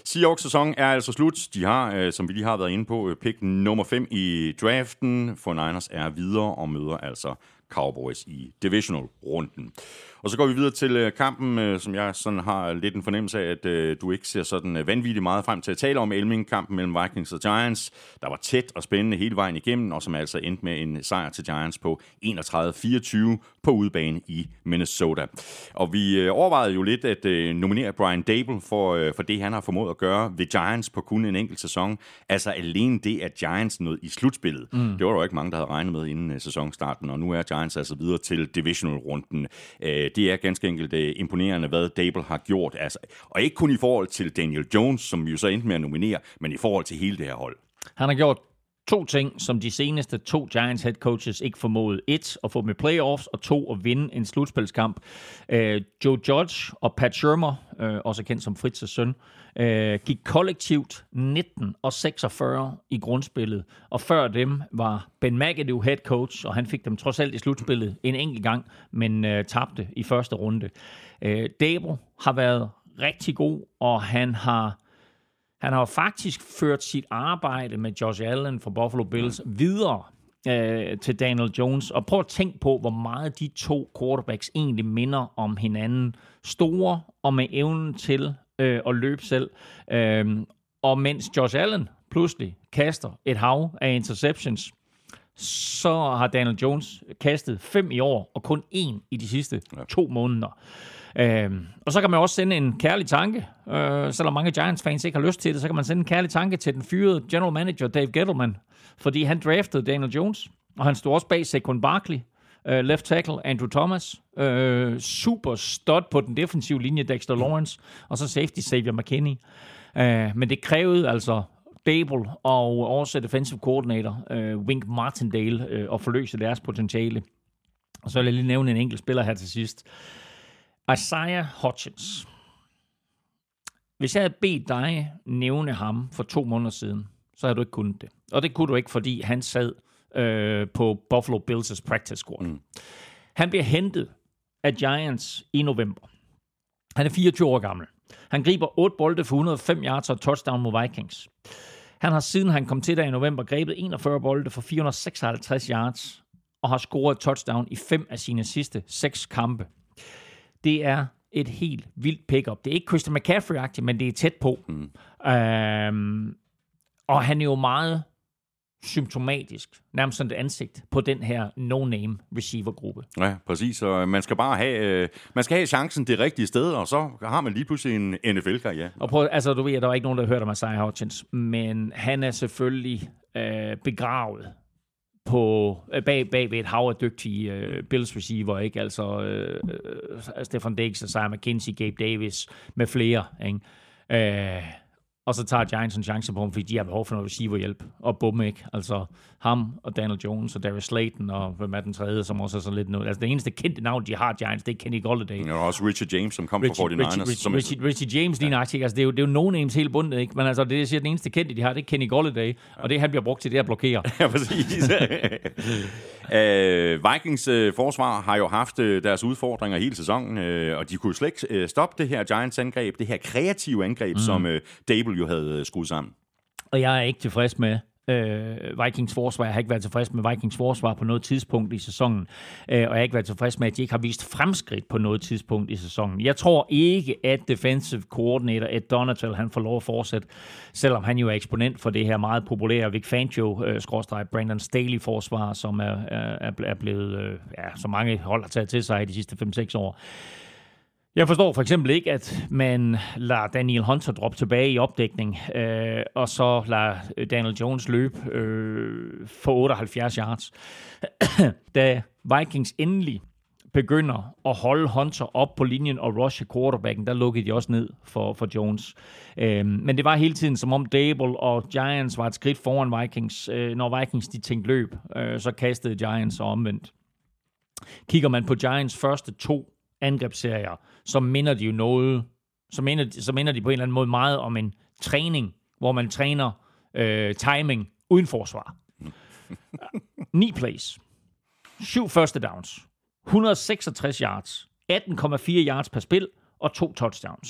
Seahawks sæson er altså slut. De har, øh, som vi lige har været inde på, øh, pick nummer 5 i draften. For Niners er videre og møder altså Cowboys i divisional-runden. Og så går vi videre til øh, kampen, øh, som jeg sådan har lidt en fornemmelse af, at øh, du ikke ser sådan vanvittigt meget frem til at tale om Elming, kampen mellem Vikings og Giants, der var tæt og spændende hele vejen igennem, og som altså endte med en sejr til Giants på 31-24 på udebane i Minnesota. Og vi overvejede jo lidt at nominere Brian Dable for, for det, han har formået at gøre ved Giants på kun en enkelt sæson. Altså alene det, at Giants nåede i slutspillet, mm. det var der jo ikke mange, der havde regnet med inden sæsonstarten, og nu er Giants altså videre til divisional-runden det det er ganske enkelt øh, imponerende, hvad Dable har gjort. Altså, og ikke kun i forhold til Daniel Jones, som vi jo så endte med at nominere, men i forhold til hele det her hold. Han har gjort to ting, som de seneste to Giants head coaches ikke formåede. Et, at få med playoffs, og to, at vinde en slutspilskamp. Øh, Joe Judge og Pat Shermer, øh, også kendt som Fritz's søn, øh, gik kollektivt 19 og 46 i grundspillet. Og før dem var Ben McAdoo head coach, og han fik dem trods alt i slutspillet en enkelt gang, men øh, tabte i første runde. Øh, Dabo har været rigtig god, og han har han har faktisk ført sit arbejde med Josh Allen fra Buffalo Bills videre øh, til Daniel Jones. Og prøv at tænke på, hvor meget de to quarterbacks egentlig minder om hinanden. Store og med evnen til øh, at løbe selv. Øh, og mens Josh Allen pludselig kaster et hav af interceptions, så har Daniel Jones kastet fem i år, og kun én i de sidste ja. to måneder. Øh, og så kan man også sende en kærlig tanke, øh, selvom mange Giants-fans ikke har lyst til det, så kan man sende en kærlig tanke til den fyrede general manager Dave Gettleman, fordi han draftede Daniel Jones, og han stod også bag Saquon Barkley, øh, left tackle Andrew Thomas, øh, super stud på den defensive linje Dexter Lawrence, og så safety Xavier McKinney. Øh, men det krævede altså Babel og også defensive coordinator øh, Wink Martindale øh, at forløse deres potentiale. Og så vil jeg lige nævne en enkelt spiller her til sidst. Isaiah Hodgins. Hvis jeg havde bedt dig nævne ham for to måneder siden, så havde du ikke kunnet det. Og det kunne du ikke, fordi han sad øh, på Buffalo Bills' practice squad. Mm. Han bliver hentet af Giants i november. Han er 24 år gammel. Han griber 8 bolde for 105 yards og touchdown mod Vikings. Han har siden han kom til der i november grebet 41 bolde for 456 yards og har scoret touchdown i fem af sine sidste seks kampe. Det er et helt vildt pickup. Det er ikke Christian McCaffrey-agtigt, men det er tæt på. Mm. Øhm, og han er jo meget symptomatisk, nærmest sådan et ansigt på den her no-name receiver-gruppe. Ja, præcis. Og man skal bare have, øh, man skal have chancen det rigtige sted, og så har man lige pludselig en NFL-karriere. Og prøv, altså, du ved, at der er ikke nogen, der har hørt om Isaiah Hodgins, men han er selvfølgelig øh, begravet på, øh, bag, bag ved et hav af dygtige øh, Bills receiver, ikke? Altså øh, øh Stefan Diggs, Isaiah McKenzie, Gabe Davis med flere, ikke? Øh, og så tager Giants en chance på ham, fordi de har behov for noget receiverhjælp. Og bum ikke. Altså ham og Daniel Jones og Darius Slayton og hvem er den tredje, som også er så lidt noget. Altså det eneste kendte navn, de har Giants, det er Kenny Golladay. Ja, og også Richard James, som kom Richie, fra 49ers. Richie, Richie, Richie, Richie James, lige ja. altså det er jo, det er jo no names hele bundet, ikke? Men altså det, jeg siger, den eneste kendte, de har, det er Kenny Golladay, ja. og det han bliver brugt til, det er at blokere. <laughs> ja, præcis. <laughs> uh, Vikings uh, forsvar har jo haft uh, deres udfordringer hele sæsonen, uh, og de kunne slet ikke uh, stoppe det her Giants angreb, det her kreative angreb, mm. som uh, Dable jo havde skruet sammen. Og jeg er ikke tilfreds med, øh, Vikings forsvar. Jeg har ikke været tilfreds med Vikings forsvar på noget tidspunkt i sæsonen, øh, og jeg har ikke været tilfreds med, at de ikke har vist fremskridt på noget tidspunkt i sæsonen. Jeg tror ikke, at defensive coordinator Ed Donatel, han får lov at fortsætte, selvom han jo er eksponent for det her meget populære Vic Fangio, øh, Brandon Staley forsvar, som er, er, er blevet, øh, ja, så mange hold har taget til sig i de sidste 5-6 år. Jeg forstår for eksempel ikke, at man lader Daniel Hunter droppe tilbage i opdækning, øh, og så lader øh, Daniel Jones løbe øh, for 78 yards. <clears throat> da Vikings endelig begynder at holde Hunter op på linjen og rushe quarterbacken, der lukkede de også ned for, for Jones. Øh, men det var hele tiden som om Dable og Giants var et skridt foran Vikings. Øh, når Vikings de tænkte løb, øh, så kastede Giants og omvendt. Kigger man på Giants første to angrebsserier, så minder de jo noget, så minder, så minder de på en eller anden måde meget om en træning, hvor man træner øh, timing uden forsvar. <laughs> 9 plays, 7 første downs, 166 yards, 18,4 yards per spil og to touchdowns.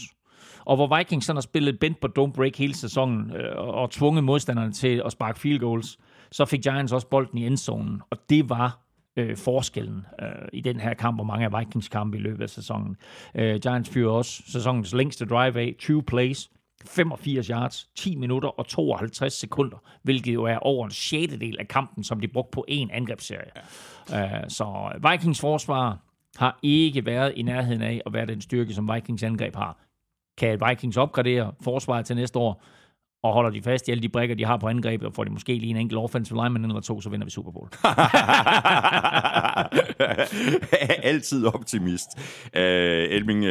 Og hvor Vikings sådan har spillet bent på don't break hele sæsonen øh, og tvunget modstanderne til at sparke field goals, så fik Giants også bolden i endzonen, og det var øh, forskellen øh, i den her kamp, og mange af Vikings kampe i løbet af sæsonen. Øh, Giants fyrer også sæsonens længste drive af, 20 plays, 85 yards, 10 minutter og 52 sekunder, hvilket jo er over en sjettedel af kampen, som de brugte på en angrebsserie. Ja. Uh, så Vikings forsvar har ikke været i nærheden af at være den styrke, som Vikings angreb har. Kan Vikings opgradere forsvaret til næste år? Og holder de fast i alle de brækker, de har på angrebet, og får de måske lige en enkelt offensive lineman eller to, så vinder vi Super Bowl. <laughs> Altid optimist. Uh, Elming, uh,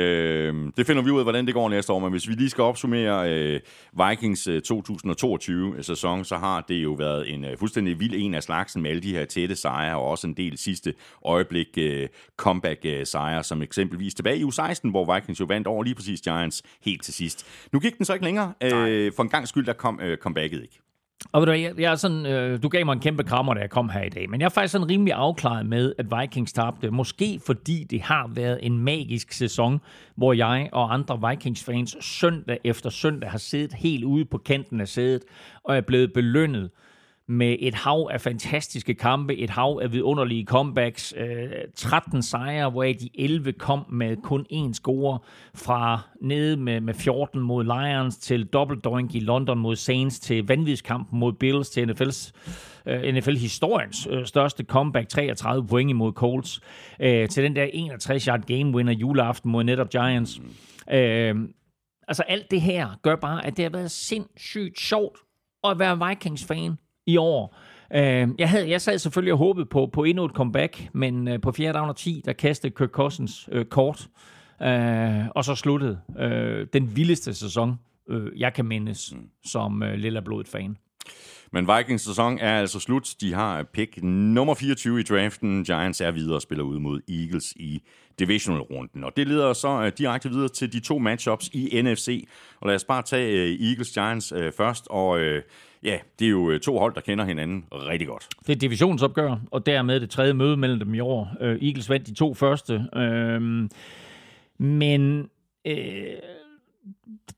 det finder vi ud af, hvordan det går næste år, men hvis vi lige skal opsummere uh, Vikings uh, 2022-sæson, så har det jo været en uh, fuldstændig vild en af slagsen med alle de her tætte sejre, og også en del sidste øjeblik uh, comeback-sejre, som eksempelvis tilbage i U16, hvor Vikings jo vandt over lige præcis Giants helt til sidst. Nu gik den så ikke længere. Uh, for en gang skyld, der kom øh, comebacket ikke. Og ved du, jeg, jeg er sådan, øh, du gav mig en kæmpe krammer, da jeg kom her i dag, men jeg er faktisk sådan rimelig afklaret med, at Vikings tabte. Måske fordi det har været en magisk sæson, hvor jeg og andre Vikings-fans søndag efter søndag har siddet helt ude på kanten af sædet og er blevet belønnet med et hav af fantastiske kampe, et hav af vidunderlige comebacks, øh, 13 sejre, hvor de 11 kom med kun én score, fra nede med, med 14 mod Lions til dobbeltdoink i London mod Saints, til vanvidskampen mod Bills, til NFL's øh, NFL-historiens øh, største comeback, 33 point imod Colts, øh, til den der 61-yard game winner juleaften mod netop Giants. Øh, altså alt det her gør bare, at det har været sindssygt sjovt at være Vikings-fan i år. Uh, jeg, havde, jeg sad selvfølgelig og håbede på, på endnu et comeback, men uh, på 4. down og 10, der kastede Kirk Cousins uh, kort, uh, og så sluttede uh, den vildeste sæson, uh, jeg kan mindes, mm. som uh, lille blodet fan. Men Vikings sæson er altså slut. De har pick nummer 24 i draften. Giants er videre og spiller ud mod Eagles i divisional-runden. Og det leder så uh, direkte videre til de to matchups i NFC. Og lad os bare tage uh, Eagles-Giants uh, først. Og ja, det er jo to hold, der kender hinanden rigtig godt. Det er divisionsopgør, og dermed det tredje møde mellem dem i år. Uh, Eagles vandt de to første. Uh, men... Uh,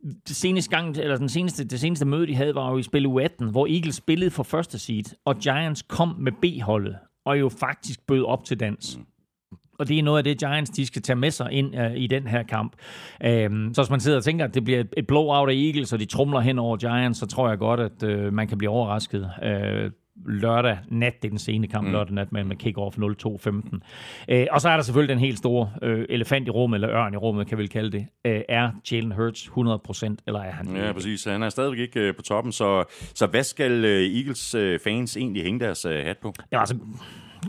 det seneste gang, eller den seneste, det seneste møde, de havde, var jo i spil U18, hvor Eagles spillede for første seed, og Giants kom med B-holdet, og jo faktisk bød op til dans. Mm. Og det er noget af det, Giants de skal tage med sig ind uh, i den her kamp. Um, så hvis man sidder og tænker, at det bliver et blowout af Eagles, og de trumler hen over Giants, så tror jeg godt, at uh, man kan blive overrasket. Uh, lørdag nat, det er den sene kamp mm. lørdag nat med, med kick-off 0-2-15. Øh, og så er der selvfølgelig den helt store øh, elefant i rummet, eller ørn i rummet, kan vi kalde det. Øh, er Jalen Hurts 100%, eller er han Ja, ikke? præcis. Han er stadigvæk ikke øh, på toppen, så, så hvad skal øh, Eagles øh, fans egentlig hænge deres øh, hat på? Ja, altså,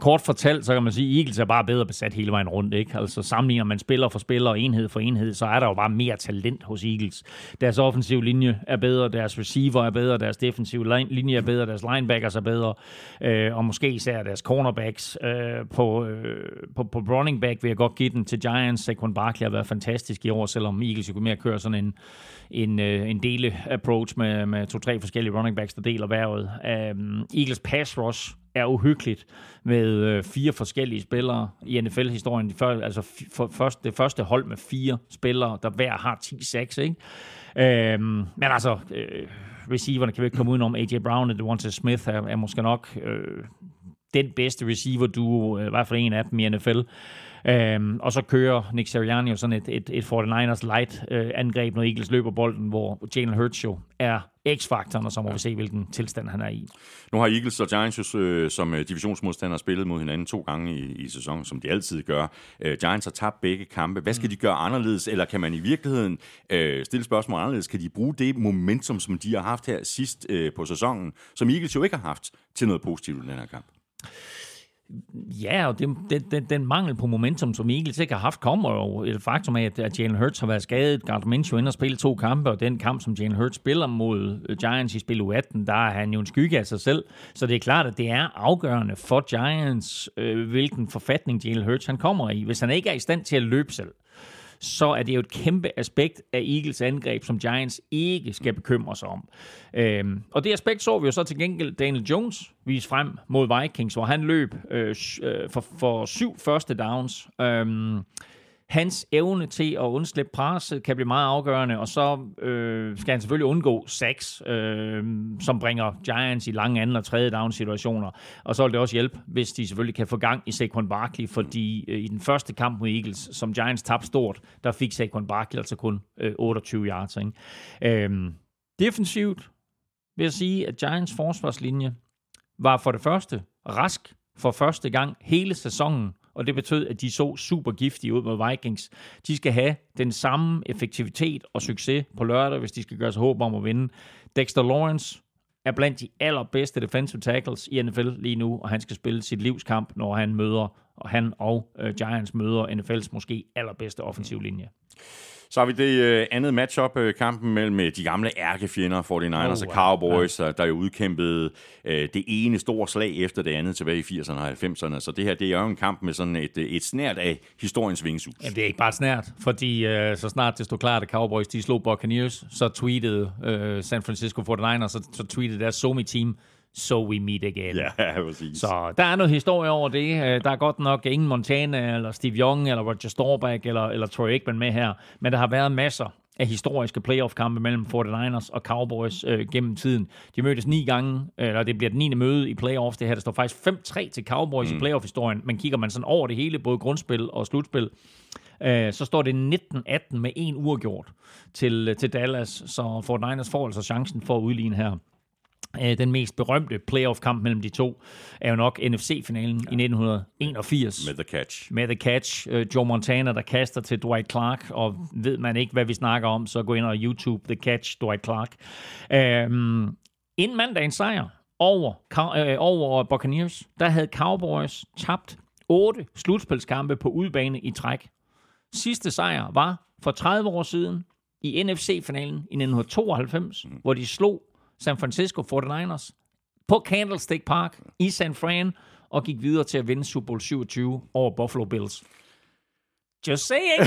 kort fortalt, så kan man sige, at Eagles er bare bedre besat hele vejen rundt. Ikke? Altså sammenligner man spiller for spiller og enhed for enhed, så er der jo bare mere talent hos Eagles. Deres offensive linje er bedre, deres receiver er bedre, deres defensive linje er bedre, deres linebackers er bedre, øh, og måske især deres cornerbacks. Øh, på, øh, på, på running back vil jeg godt give den til Giants. Saquon Barkley har været fantastisk i år, selvom Eagles jo kunne mere køre sådan en, en, øh, en dele approach med, med to-tre forskellige running backs, der deler vejret. Um, Eagles pass rush er uhyggeligt med øh, fire forskellige spillere i NFL-historien. De før, altså for, først, det første hold med fire spillere, der hver har 10-6, ikke? Øh, men altså, øh, receiverne kan vi ikke komme udenom. A.J. Brown og Devonta Smith er, er måske nok øh, den bedste receiver du øh, i hvert fald en af dem i NFL. Øhm, og så kører Nick Sirianni jo sådan et, et, et 49ers light øh, angreb, når Eagles løber bolden, hvor Jalen Hurts jo er x-faktoren, og så må ja. vi se, hvilken tilstand han er i. Nu har Eagles og Giants jo, øh, som øh, divisionsmodstandere spillet mod hinanden to gange i, i sæsonen, som de altid gør. Øh, Giants har tabt begge kampe. Hvad skal mm. de gøre anderledes, eller kan man i virkeligheden øh, stille spørgsmål anderledes? Kan de bruge det momentum, som de har haft her sidst øh, på sæsonen, som Eagles jo ikke har haft, til noget positivt i den her kamp? Ja, og det, den, den, den mangel på momentum, som Eagles ikke har haft, kommer jo et faktum af, at Jalen Hurts har været skadet. Gardner Minshew ender og spille to kampe, og den kamp, som Jalen Hurts spiller mod øh, Giants i spil U18, der er han jo en skygge af sig selv. Så det er klart, at det er afgørende for Giants, øh, hvilken forfatning Jalen Hurts han kommer i. Hvis han ikke er i stand til at løbe selv, så er det jo et kæmpe aspekt af Eagles angreb, som Giants ikke skal bekymre sig om. Øhm, og det aspekt så vi jo så til gengæld Daniel Jones vise frem mod Vikings, hvor han løb øh, øh for, for syv første downs. Øhm, hans evne til at undslippe presset kan blive meget afgørende, og så øh, skal han selvfølgelig undgå sacks, øh, som bringer Giants i lange anden og tredje down situationer. Og så vil det også hjælpe, hvis de selvfølgelig kan få gang i Saquon Barkley, fordi øh, i den første kamp mod Eagles, som Giants tabte stort, der fik Saquon Barkley altså kun øh, 28 yards. Ikke? Øh, defensivt vil jeg sige, at Giants forsvarslinje var for det første rask for første gang hele sæsonen og det betød, at de så super giftige ud mod Vikings. De skal have den samme effektivitet og succes på lørdag, hvis de skal gøre sig håb om at vinde. Dexter Lawrence er blandt de allerbedste defensive tackles i NFL lige nu, og han skal spille sit livskamp, når han møder, og han og uh, Giants møder NFL's måske allerbedste offensiv linje. Så har vi det øh, andet matchup, øh, kampen mellem øh, de gamle ærkefjender, 49ers oh, og Cowboys, ja. der jo udkæmpede øh, det ene store slag efter det andet tilbage i 80'erne og 90'erne. Så det her, det er jo en kamp med sådan et, et snært af historiens vingesus. Jamen, det er ikke bare snært, fordi øh, så snart det stod klart, at Cowboys de slog Buccaneers, så tweetede øh, San Francisco 49ers, så, så tweetede deres Somi-team, so we meet again. Ja, <laughs> præcis. Så der er noget historie over det. Øh, der er godt nok ingen Montana, eller Steve Young, eller Roger Staubach, eller, eller Troy Aikman med her, men der har været masser af historiske playoff-kampe mellem 49ers og Cowboys øh, gennem tiden. De mødtes ni gange, eller det bliver den 9. møde i playoffs. Det her, der står faktisk 5-3 til Cowboys mm. i playoff-historien, men kigger man sådan over det hele, både grundspil og slutspil, øh, så står det 19-18 med en uafgjort til, til Dallas, så 49ers får altså chancen for at udligne her. Øh, den mest berømte playoff-kamp mellem de to er jo nok NFC-finalen ja. i 1981. Med The Catch. Med The Catch. Uh, Joe Montana, der kaster til Dwight Clark, og ved man ikke, hvad vi snakker om, så gå ind og YouTube The Catch, Dwight Clark. Um, inden mandagens sejr over, uh, over Buccaneers, der havde Cowboys tabt otte slutspilskampe på udbane i træk. Sidste sejr var for 30 år siden i NFC-finalen i 1992, mm. hvor de slog San Francisco 49ers på Candlestick Park i San Fran, og gik videre til at vinde Super Bowl 27 over Buffalo Bills. Just saying. <laughs>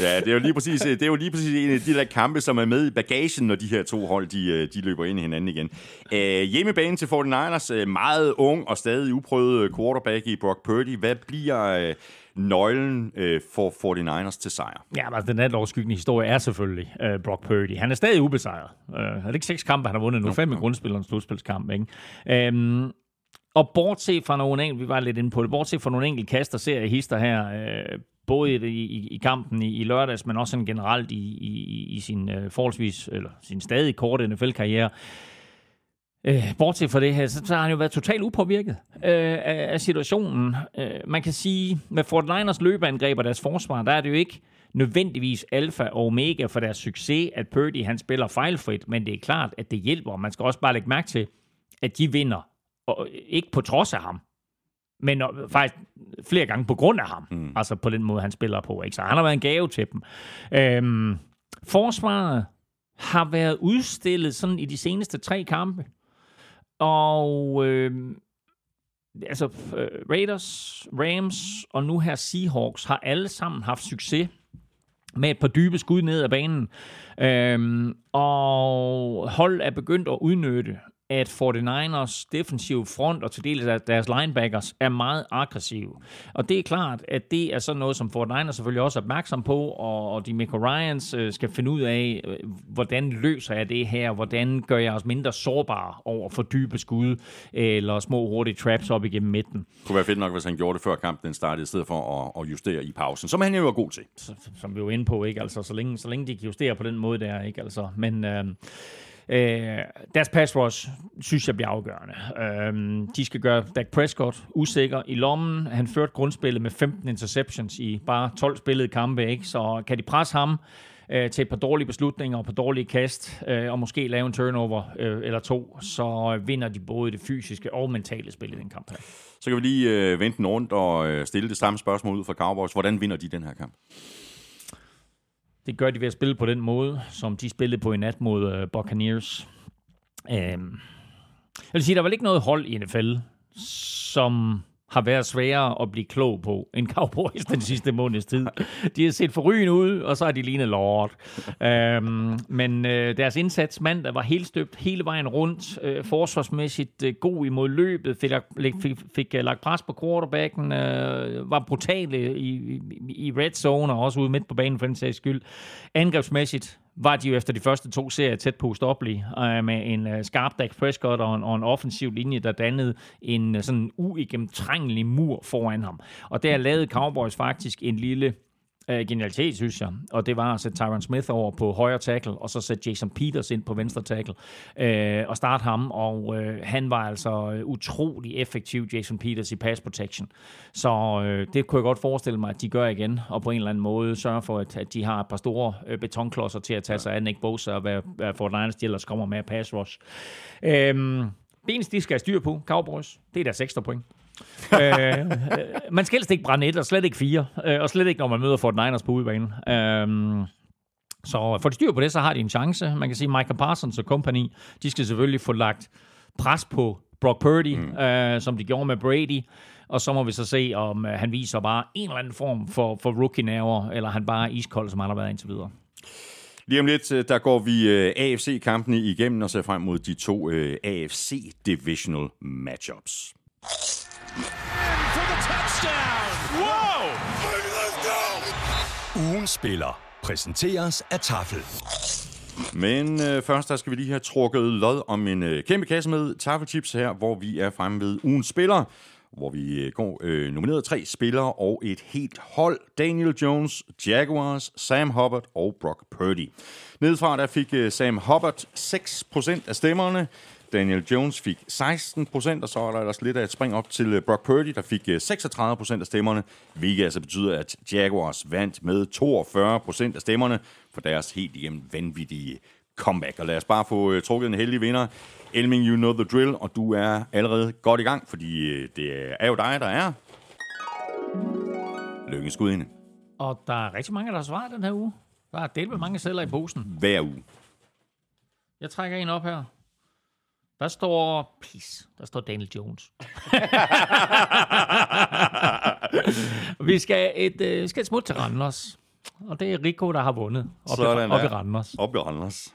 ja, det er jo lige præcis, det er jo lige præcis en af de der kampe, som er med i bagagen, når de her to hold, de, øh, de løber ind i hinanden igen. Uh, hjemmebane til 49ers, øh, meget ung og stadig uprøvet quarterback i Brock Purdy. Hvad bliver uh, nøglen uh, for 49ers til sejr? Ja, men den overskyggende historie er selvfølgelig uh, Brock Purdy. Han er stadig ubesejret. Uh, er det ikke seks kampe, han har vundet nu? Fem i grundspil og en slutspilskamp, ikke? Um, og bortset fra nogle enkelte, vi var lidt inde på det, bortset fra nogle enkelte kaster ser jeg hister her, øh, både i, i, i kampen i, i lørdags, men også generelt i, i, i sin øh, forholdsvis, eller sin stadig korte NFL-karriere, Øh, bortset fra det her, så, så har han jo været totalt upåvirket øh, af, af situationen. Øh, man kan sige, med Fort Liners løbeangreb og deres forsvar, der er det jo ikke nødvendigvis alfa og omega for deres succes, at Purdy han spiller fejlfrit, men det er klart, at det hjælper. Man skal også bare lægge mærke til, at de vinder og ikke på trods af ham, men faktisk flere gange på grund af ham. Mm. Altså på den måde, han spiller på. Ikke? Så han har været en gave til dem. Øhm, forsvaret har været udstillet sådan i de seneste tre kampe. Og øh, altså øh, Raiders, Rams og nu her Seahawks har alle sammen haft succes med et par dybe skud ned ad banen. Øhm, og hold er begyndt at udnytte at 49ers defensive front og til dels deres linebackers er meget aggressive. Og det er klart, at det er sådan noget, som 49ers selvfølgelig også er opmærksom på, og, de Mick Ryans øh, skal finde ud af, øh, hvordan løser jeg det her, hvordan gør jeg os mindre sårbare over for dybe skud, eller små hurtige traps op igennem midten. Det kunne være fedt nok, hvis han gjorde det før kampen startede, i stedet for at, at justere i pausen, som han jo var god til. Som vi var inde på, ikke? Altså, så længe, så længe de kan justere på den måde der, ikke? Altså, men... Øh, Øh, deres pass rush, synes jeg bliver afgørende. Øh, de skal gøre Dak Prescott usikker i lommen. Han førte grundspillet med 15 interceptions i bare 12 spillede kampe, ikke? så kan de presse ham øh, til et par dårlige beslutninger og på dårlige kast, øh, og måske lave en turnover øh, eller to, så vinder de både det fysiske og mentale spil i den kamp her. Så kan vi lige øh, vente den rundt og øh, stille det samme spørgsmål ud fra Cowboys. Hvordan vinder de den her kamp? Det gør de ved at spille på den måde, som de spillede på i nat mod uh, Buccaneers. Um, jeg vil sige, der var ikke noget hold i NFL, som har været sværere at blive klog på end Cowboys den sidste måneds tid. De har set forrygende ud, og så har de lignet lort. øhm, men øh, deres indsats mandag var helt støbt hele vejen rundt. Øh, forsvarsmæssigt øh, god imod løbet, fik, fik, fik, fik uh, lagt pres på quarterbacken, øh, var brutale i, i, i red zone, og også ude midt på banen for den sags skyld. Angrebsmæssigt var de jo efter de første to serier tæt på ustoppelige, øh, med en øh, skarp Dak Prescott og en, og en offensiv linje, der dannede en øh, sådan uigennemtrængelig mur foran ham. Og der lavede Cowboys faktisk en lille øh, genialitet, synes jeg. Og det var at sætte Tyron Smith over på højre tackle, og så sætte Jason Peters ind på venstre tackle, øh, og starte ham. Og øh, han var altså øh, utrolig effektiv, Jason Peters, i pass protection. Så øh, det kunne jeg godt forestille mig, at de gør igen, og på en eller anden måde sørger for, at, at de har et par store øh, betonklodser til at tage sig af Nick Bosa, og hvad, hvad Fort Liners de ellers kommer med pass rush. Øh, Bens, de skal have styr på, Cowboys, det er deres ekstra point øh, man skal helst ikke brænde et, og slet ikke fire. Øh, og slet ikke, når man møder Fort Niners på udebane. Øh, så for de styr på det, så har de en chance. Man kan sige, Michael Parsons og company, de skal selvfølgelig få lagt pres på Brock Purdy, mm. øh, som de gjorde med Brady. Og så må vi så se, om øh, han viser bare en eller anden form for, for rookie-nerver, eller han bare er iskold, som han har været indtil videre. Lige om lidt, øh, der går vi øh, AFC-kampene igennem og ser frem mod de to øh, AFC-divisional matchups. Ugen spiller præsenteres af Tafel. Men øh, først der skal vi lige have trukket lod om en øh, kæmpe kasse med Tafelchips her, hvor vi er fremme ved ugens spiller hvor vi øh, går øh, nomineret tre spillere og et helt hold. Daniel Jones, Jaguars, Sam Hubbard og Brock Purdy. Nedefra der fik øh, Sam Hubbard 6% af stemmerne. Daniel Jones fik 16 procent, og så er der ellers lidt af et spring op til øh, Brock Purdy, der fik 36 øh, procent af stemmerne, hvilket altså betyder, at Jaguars vandt med 42 procent af stemmerne for deres helt igennem vanvittige comeback. Og lad os bare få uh, trukket en heldig vinder. Elming, you know the drill, og du er allerede godt i gang, fordi det er jo dig, der er lykkeskud inde. Og der er rigtig mange, der har svaret den her uge. Der er delt med mange celler i posen. Hver uge. Jeg trækker en op her. Der står... Pis. Der står Daniel Jones. <laughs> vi skal et, øh, vi skal et smut til Randers. Og det er Rico, der har vundet. Op, Sådan i, op i der. Randers. Op i Randers.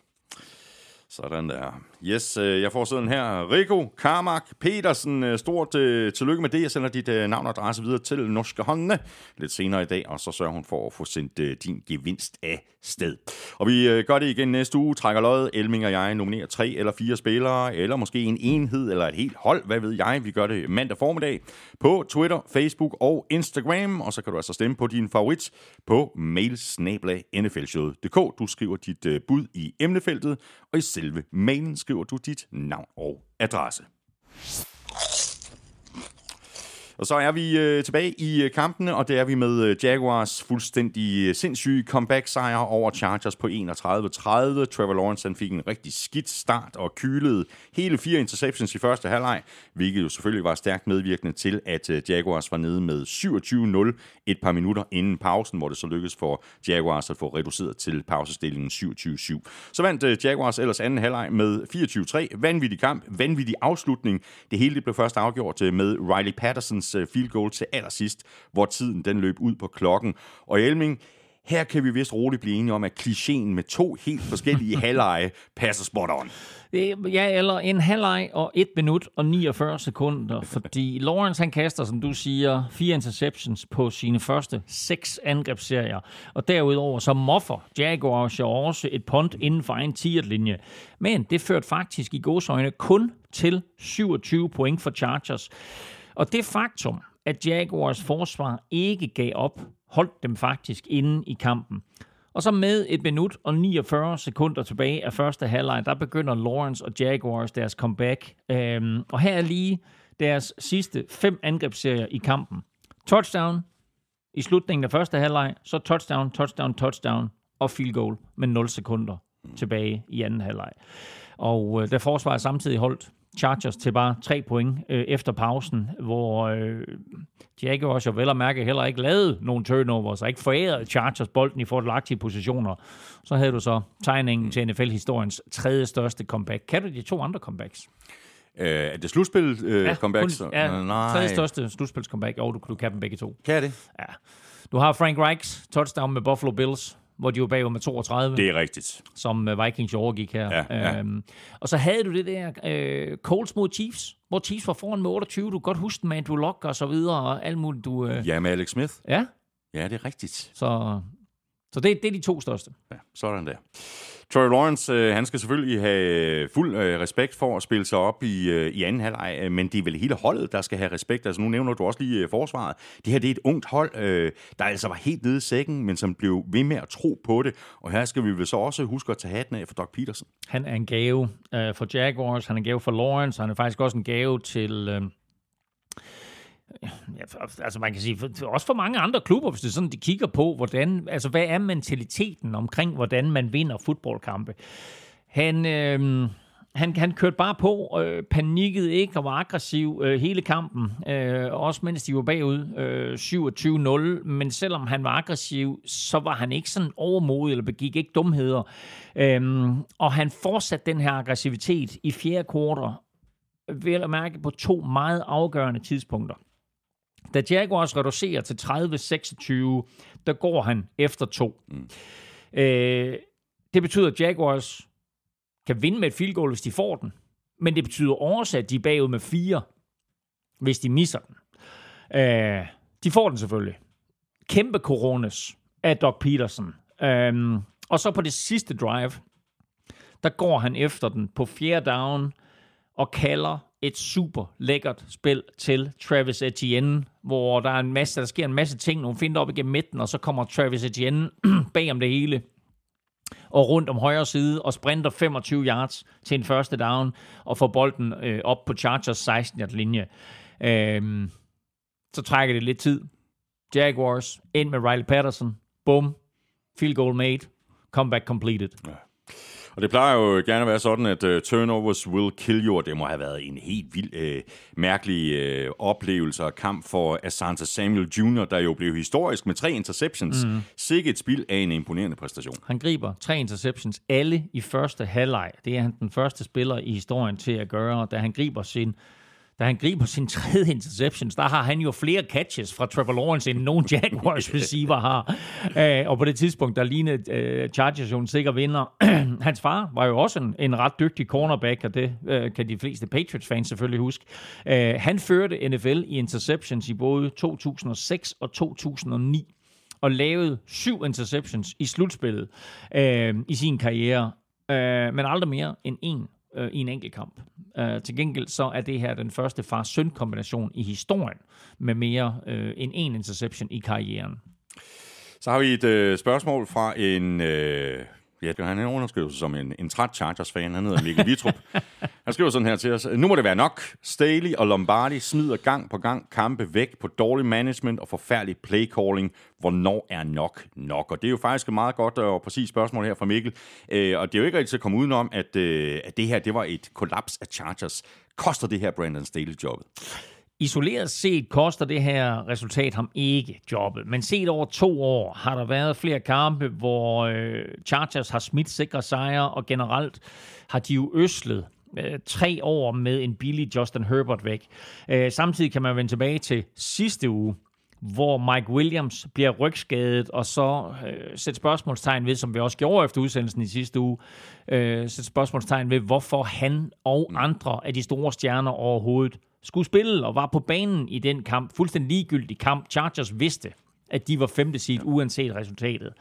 Sådan der. Yes, øh, jeg får sådan her. Rico Karmak Petersen, øh, stort øh, tillykke med det. Jeg sender dit øh, navn og adresse videre til Norske Håndene lidt senere i dag, og så sørger hun for at få sendt øh, din gevinst af sted. Og vi øh, gør det igen næste uge. Trækker løjet. Elming og jeg nominerer tre eller fire spillere, eller måske en enhed eller et helt hold. Hvad ved jeg? Vi gør det mandag formiddag på Twitter, Facebook og Instagram. Og så kan du altså stemme på din favorit på mailsnabla.nflshowet.dk. Du skriver dit øh, bud i emnefeltet, og i selve mailen skriver du dit navn og adresse. Og så er vi øh, tilbage i øh, kampene, og det er vi med øh, Jaguars fuldstændig øh, sindssyge comeback-sejr over Chargers på 31-30. Trevor Lawrence han fik en rigtig skidt start og kylede hele fire interceptions i første halvleg, hvilket jo selvfølgelig var stærkt medvirkende til, at øh, Jaguars var nede med 27-0 et par minutter inden pausen, hvor det så lykkedes for Jaguars at få reduceret til pausestillingen 27-7. Så vandt øh, Jaguars ellers anden halvleg med 24-3. Vanvittig kamp, vanvittig afslutning. Det hele det blev først afgjort øh, med Riley Pattersons øh, field goal til allersidst, hvor tiden den løb ud på klokken. Og Elming, her kan vi vist roligt blive enige om, at klichéen med to helt forskellige <laughs> halvleje passer spot on. Ja, eller en halvleg og 1 minut og 49 sekunder, <laughs> fordi Lawrence han kaster, som du siger, fire interceptions på sine første seks angrebsserier. Og derudover så moffer Jaguars jo også et punt inden for 10 linje Men det førte faktisk i godsøjne kun til 27 point for Chargers. Og det faktum, at Jaguars forsvar ikke gav op, holdt dem faktisk inde i kampen. Og så med et minut og 49 sekunder tilbage af første halvleg, der begynder Lawrence og Jaguars deres comeback. Øhm, og her er lige deres sidste fem angrebsserier i kampen. Touchdown i slutningen af første halvleg, så touchdown, touchdown, touchdown og field goal med 0 sekunder tilbage i anden halvleg. Og øh, der forsvaret samtidig holdt Chargers til bare tre point øh, efter pausen, hvor øh, Jaguars jo vel at mærke heller ikke lavede nogen turnovers, og ikke forærede Chargers bolden i fordelagtige positioner. Så havde du så tegningen til NFL-historiens tredje største comeback. Kan du de to andre comebacks? Øh, er det slutspil øh, ja, comebacks? Kun, ja, Nej. tredje største slutspils comeback. Jo, du, du kan dem begge to. Kan det? Ja. Du har Frank Reichs touchdown med Buffalo Bills, hvor de var bagud med 32 Det er rigtigt. som øh, Vikings overgik her. Ja, ja. Øhm, og så havde du det der øh, Colts mod Chiefs, hvor Chiefs var foran med 28. Du kan godt huske med Andrew Luck og så videre, og alt muligt. Du, øh, Ja, med Alex Smith. ja, Ja, det er rigtigt. så, så det, det er de to største. Ja, sådan der. Troy Lawrence, øh, han skal selvfølgelig have fuld øh, respekt for at spille sig op i, øh, i anden halvleg, øh, men det er vel hele holdet, der skal have respekt. Altså nu nævner du også lige øh, forsvaret. Det her det er et ungt hold, øh, der altså var helt nede i sækken, men som blev ved med at tro på det. Og her skal vi vel så også huske at tage hatten af for Doc Peterson. Han er en gave øh, for Jaguars, han er en gave for Lawrence, han er faktisk også en gave til... Øh, Ja, for- altså man kan sige, for, også for mange andre klubber, hvis det er sådan, de kigger på, hvordan, altså hvad er mentaliteten omkring, hvordan man vinder fodboldkampe. Han, øh, han, han kørte bare på, øh, panikkede ikke og var aggressiv øh, hele kampen, øh, også mens de var bagud øh, 27-0, men selvom han var aggressiv, så var han ikke sådan overmodig eller begik ikke dumheder. Øh, og han fortsatte den her aggressivitet i fjerde kvartal, vel at mærke på to meget afgørende tidspunkter. Da Jaguars reducerer til 30-26, der går han efter to. Mm. Øh, det betyder, at Jaguars kan vinde med et field goal, hvis de får den. Men det betyder også, at de er bagud med fire, hvis de misser den. Øh, de får den selvfølgelig. Kæmpe coronas af Doc Peterson. Øh, og så på det sidste drive, der går han efter den på fjerde down og kalder et super lækkert spil til Travis Etienne, hvor der er en masse, der sker en masse ting, nogle finder op igennem midten, og så kommer Travis Etienne <clears throat> bag om det hele og rundt om højre side og sprinter 25 yards til en første down og får bolden øh, op på Chargers 16 yard linje. Øhm, så trækker det lidt tid. Jaguars ind med Riley Patterson. Bum. Field goal made. Comeback completed. Og det plejer jo gerne at være sådan, at uh, turnovers will kill you, og det må have været en helt vild, uh, mærkelig uh, oplevelse og kamp for Asante Samuel Jr., der jo blev historisk med tre interceptions. Mm. Sikke et spil af en imponerende præstation. Han griber tre interceptions, alle i første halvleg. Det er han den første spiller i historien til at gøre, da han griber sin da han griber sin tredje interceptions, der har han jo flere catches fra Trevor Lawrence, end nogen Jaguars receiver har. Uh, og på det tidspunkt, der lignede øh, Chargers jo en sikker vinder. <clears throat> Hans far var jo også en, en ret dygtig cornerback, og det øh, kan de fleste Patriots-fans selvfølgelig huske. Uh, han førte NFL i interceptions i både 2006 og 2009 og lavede syv interceptions i slutspillet øh, i sin karriere, øh, men aldrig mere end en øh, i en enkelt kamp. Øh, til gengæld så er det her den første far-søn-kombination i historien med mere øh, end en interception i karrieren. Så har vi et øh, spørgsmål fra en... Øh Ja, han underskrev sig som en, en træt Chargers-fan. Han hedder Mikkel Vitrup. Han skriver sådan her til os. Nu må det være nok. Staley og Lombardi smider gang på gang kampe væk på dårlig management og forfærdelig play-calling. Hvornår er nok nok? Og det er jo faktisk et meget godt og præcis spørgsmål her fra Mikkel. Øh, og det er jo ikke rigtig til at komme udenom, at, øh, at det her det var et kollaps af Chargers. Koster det her Brandon Staley jobbet? Isoleret set koster det her resultat ham ikke jobbet, men set over to år har der været flere kampe, hvor øh, Chargers har smidt sikre sejre, og generelt har de jo øslet øh, tre år med en billig Justin Herbert væk. Øh, samtidig kan man vende tilbage til sidste uge, hvor Mike Williams bliver rygskadet, og så øh, sætte spørgsmålstegn ved, som vi også gjorde efter udsendelsen i sidste uge, øh, sætte spørgsmålstegn ved, hvorfor han og andre af de store stjerner overhovedet skulle spille og var på banen i den kamp. Fuldstændig ligegyldig kamp. Chargers vidste, at de var femte seed, uanset resultatet.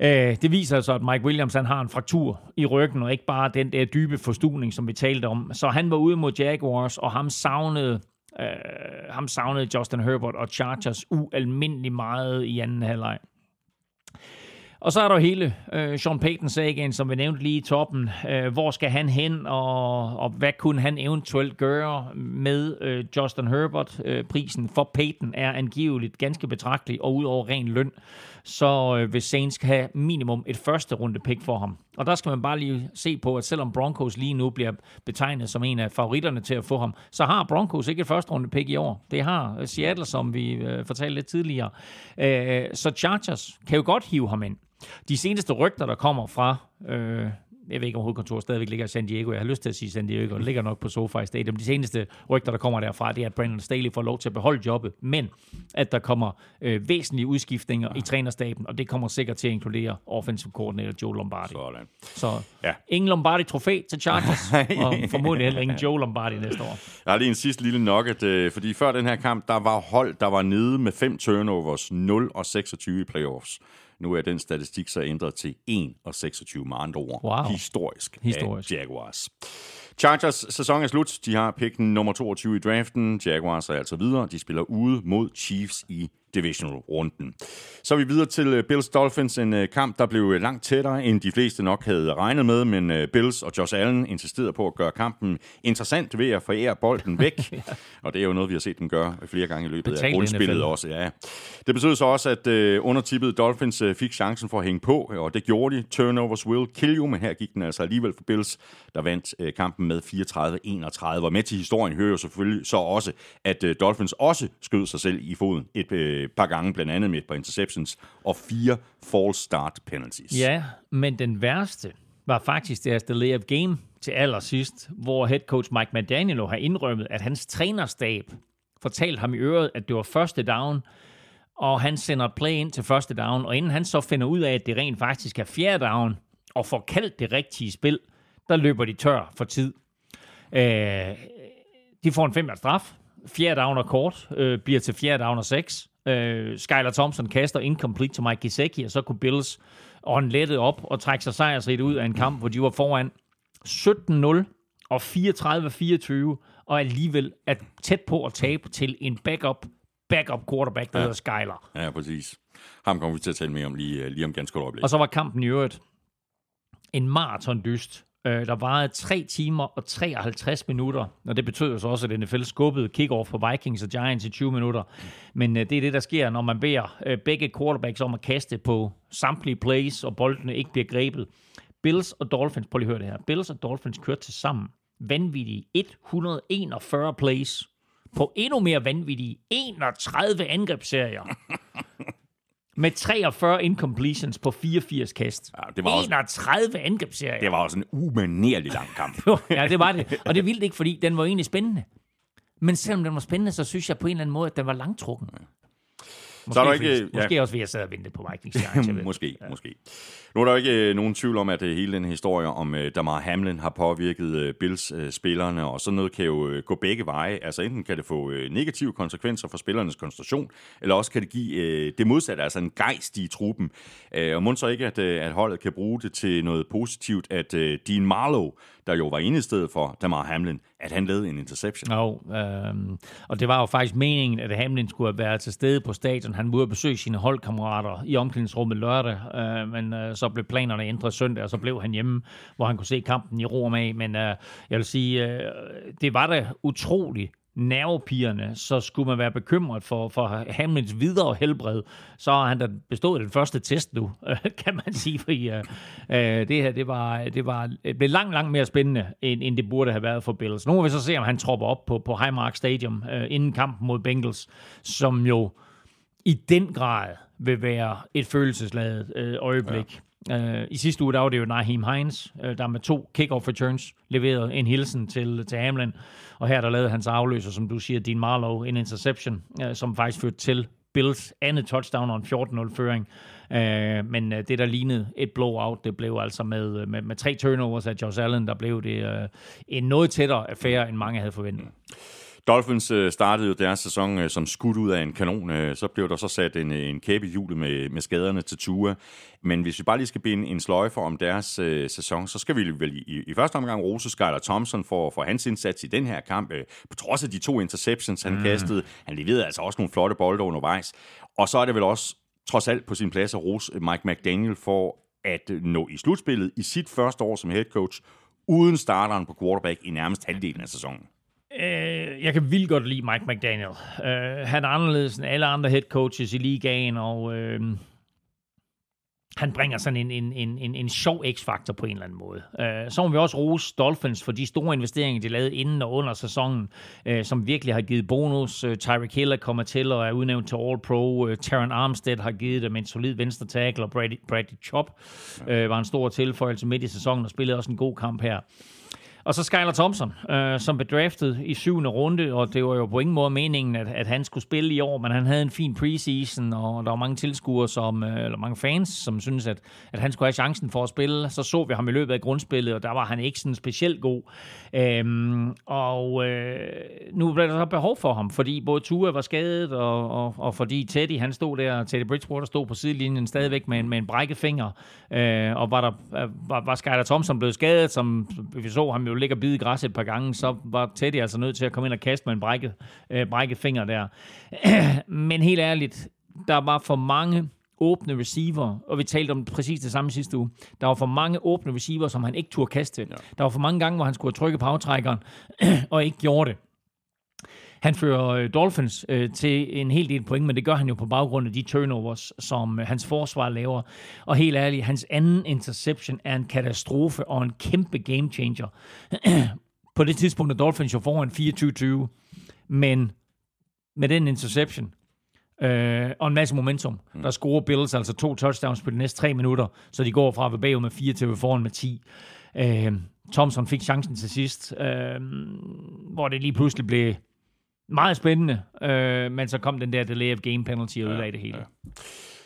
Øh, det viser altså, at Mike Williams han har en fraktur i ryggen, og ikke bare den der dybe forstuning, som vi talte om. Så han var ude mod Jaguars, og ham savnede, øh, ham savnede Justin Herbert og Chargers ualmindelig meget i anden halvleg. Og så er der hele øh, Sean Payton-sagen, som vi nævnte lige i toppen. Øh, hvor skal han hen, og, og hvad kunne han eventuelt gøre med øh, Justin Herbert? Øh, prisen for Payton er angiveligt ganske betragtelig, og udover ren løn, så øh, vil Saints have minimum et første runde pick for ham. Og der skal man bare lige se på, at selvom Broncos lige nu bliver betegnet som en af favoritterne til at få ham, så har Broncos ikke et første runde pick i år. Det har øh, Seattle, som vi øh, fortalte lidt tidligere. Øh, så Chargers kan jo godt hive ham ind. De seneste rygter, der kommer fra, øh, jeg ved ikke om hovedkontoret stadigvæk ligger i San Diego, jeg har lyst til at sige San Diego, det ligger nok på SoFi Stadium. De seneste rygter, der kommer derfra, det er, at Brandon Staley får lov til at beholde jobbet, men at der kommer øh, væsentlige udskiftninger ja. i trænerstaben, og det kommer sikkert til at inkludere offensive coordinator Joe Lombardi. Sådan. Så ja. ingen Lombardi-trofæ til Chargers, <laughs> og formodentlig heller ingen Joe Lombardi næste år. Jeg har lige en sidste lille nugget, øh, fordi før den her kamp, der var hold, der var nede med fem turnovers, 0 og 26 i playoffs. Nu er den statistik så ændret til 1 og 26 med andre ord. Wow. Historisk, Historisk. af Jaguars. Chargers sæson er slut. De har pikken nummer 22 i draften. Jaguars er altså videre. De spiller ude mod Chiefs i divisional-runden. Så er vi videre til øh, Bills Dolphins, en øh, kamp, der blev øh, langt tættere, end de fleste nok havde regnet med, men Bills og Josh Allen insisterede på at gøre kampen interessant ved at forære bolden væk, <laughs> ja. og det er jo noget, vi har set dem gøre flere gange i løbet Betalt af grundspillet også. Ja. Det betød så også, at undertippet Dolphins fik chancen for at hænge på, og det gjorde de. Turnovers will kill you, men her gik den altså alligevel for Bills, der vandt kampen med 34-31. Og med til historien hører jo selvfølgelig så også, at øh, Dolphins også skød sig selv i foden et øh, par gange, blandt andet med et par interceptions, og fire false start penalties. Ja, men den værste var faktisk deres delay of game til allersidst, hvor head coach Mike McDaniel har indrømmet, at hans trænerstab fortalte ham i øret, at det var første down, og han sender play ind til første down, og inden han så finder ud af, at det rent faktisk er fjerde down, og får kaldt det rigtige spil, der løber de tør for tid. Øh, de får en 5 straf, fjerde down og kort, øh, bliver til fjerde down og 6, Øh, Skylar Thompson kaster incomplete til Mike Gesicki, og så kunne Bills on lette op og trække sig sejrsrigt ud af en kamp, hvor de var foran 17-0 og 34-24, og alligevel er tæt på at tabe til en backup backup quarterback, der ja. hedder Skylar. Ja, præcis. Ham kommer vi til at tale mere om lige, lige om ganske kort øjeblik. Og så var kampen i øvrigt en maraton dyst. Øh, der varede 3 timer og 53 minutter, og det betød jo så også, at NFL skubbede kickoff for Vikings og Giants i 20 minutter. Men øh, det er det, der sker, når man beder øh, begge quarterbacks om at kaste på samtlige plays, og boldene ikke bliver grebet. Bills og Dolphins, prøv lige at høre det her. Bills og Dolphins kørte til sammen vanvittige 141 plays på endnu mere vanvittige 31 angrebsserier med 43 incompletions på 84 kast. Ja, det var også- 31 angrebsserier. Det var også en umanerlig lang kamp. <laughs> ja, det var det. Og det vildt ikke, fordi den var egentlig spændende. Men selvom den var spændende, så synes jeg på en eller anden måde, at den var langtrukken. Måske, Så er der fordi- ikke- ja. måske også ved at sidde og vente på jeg <laughs> ved. måske, ja. måske. Nu er der ikke øh, nogen tvivl om, at øh, hele den historie om øh, Damar Hamlin har påvirket øh, Bills øh, spillerne, og sådan noget kan jo øh, gå begge veje. Altså enten kan det få øh, negative konsekvenser for spillernes koncentration, eller også kan det give øh, det modsatte, altså en gejst i truppen. Øh, og må så ikke, at, øh, at holdet kan bruge det til noget positivt, at øh, Dean Marlowe, der jo var inde i stedet for Damar Hamlin, at han lavede en interception. Jo, øhm, og det var jo faktisk meningen, at Hamlin skulle have været til stede på stadion. Han burde besøge sine holdkammerater i omklædningsrummet lørdag, øh, men øh, så blev planerne ændret søndag, og så blev han hjemme, hvor han kunne se kampen i ro og mag. Men øh, jeg vil sige, øh, det var da utroligt nervepigerne, så skulle man være bekymret for, for Hamlins videre helbred, så har han da bestået den første test nu, <laughs> kan man sige, fordi øh, øh, det her, det var, det var, det blev langt, langt mere spændende, end, end det burde have været for Bills. Nu må vi så se, om han tropper op på, på Highmark Stadium øh, inden kampen mod Bengals, som jo i den grad vil være et følelsesladet øh, øjeblik. Ja. Øh, I sidste uge, der var det jo Naheem Hines, øh, der med to kickoff returns leverede en hilsen til, til Hamlin. Og her der lavede hans afløser, som du siger, Dean Marlowe, en interception, øh, som faktisk førte til Bills andet touchdown og en 14-0-føring. Øh, men øh, det, der lignede et blowout, det blev altså med, med, med tre turnovers af Josh Allen, der blev det øh, en noget tættere affære, end mange havde forventet. Dolphins øh, startede jo deres sæson øh, som skudt ud af en kanon. Øh, så blev der så sat en, en kæbe i hjulet med, med skaderne til Tua. Men hvis vi bare lige skal binde en sløjfe om deres øh, sæson, så skal vi vel i, i første omgang rose Skyler Thompson for, for hans indsats i den her kamp. Øh, på trods af de to interceptions, han mm. kastede. Han leverede altså også nogle flotte bolde undervejs. Og så er det vel også trods alt på sin plads at rose Mike McDaniel for at nå i slutspillet i sit første år som head coach, uden starteren på quarterback i nærmest halvdelen af sæsonen. Øh, jeg kan vildt godt lide Mike McDaniel. Øh, han er anderledes end alle andre head coaches i ligaen, og øh, han bringer sådan en, en, en, en, en sjov x-faktor på en eller anden måde. Øh, så må vi også rose Dolphins for de store investeringer, de lavede inden og under sæsonen, øh, som virkelig har givet bonus. Øh, Tyreek Hill er kommet til og er udnævnt til All-Pro. Øh, Taron Armstead har givet dem en solid venstre tackle, og Brady, Brady Chop øh, var en stor tilføjelse midt i sæsonen og spillede også en god kamp her. Og så Skyler Thompson, øh, som blev draftet i syvende runde, og det var jo på ingen måde meningen, at, at han skulle spille i år, men han havde en fin preseason, og der var mange tilskuere, som, øh, eller mange fans, som synes at, at han skulle have chancen for at spille. Så så vi ham i løbet af grundspillet, og der var han ikke sådan specielt god. Øhm, og øh, nu blev der så behov for ham, fordi både Tua var skadet, og, og, og fordi Teddy, han stod der, Teddy Bridgewater stod på sidelinjen stadigvæk med en, med en brækket finger, øh, og var, der, øh, var, var Skyler Thompson blevet skadet, som vi så ham jo ligge og bide i græs et par gange, så var Teddy altså nødt til at komme ind og kaste med en brækket, øh, brækket finger der. <clears throat> Men helt ærligt, der var for mange åbne receiver, og vi talte om præcis det samme sidste uge. Der var for mange åbne receiver, som han ikke turde kaste. Ja. Der var for mange gange, hvor han skulle trykke på aftrækkeren, <clears throat> og ikke gjorde det. Han fører øh, Dolphins øh, til en hel del point, men det gør han jo på baggrund af de turnovers, som øh, hans forsvar laver. Og helt ærligt, hans anden interception er en katastrofe og en kæmpe game changer. <clears throat> på det tidspunkt er Dolphins jo foran 24-20, men med den interception, øh, og en masse momentum. Mm. Der scorer Bills altså to touchdowns på de næste tre minutter, så de går fra at være bagud med fire til at være foran med 10. Øh, Thompson fik chancen til sidst, øh, hvor det lige pludselig blev meget spændende, øh, men så kom den der delay of game penalty og ødelagde det hele. Ja.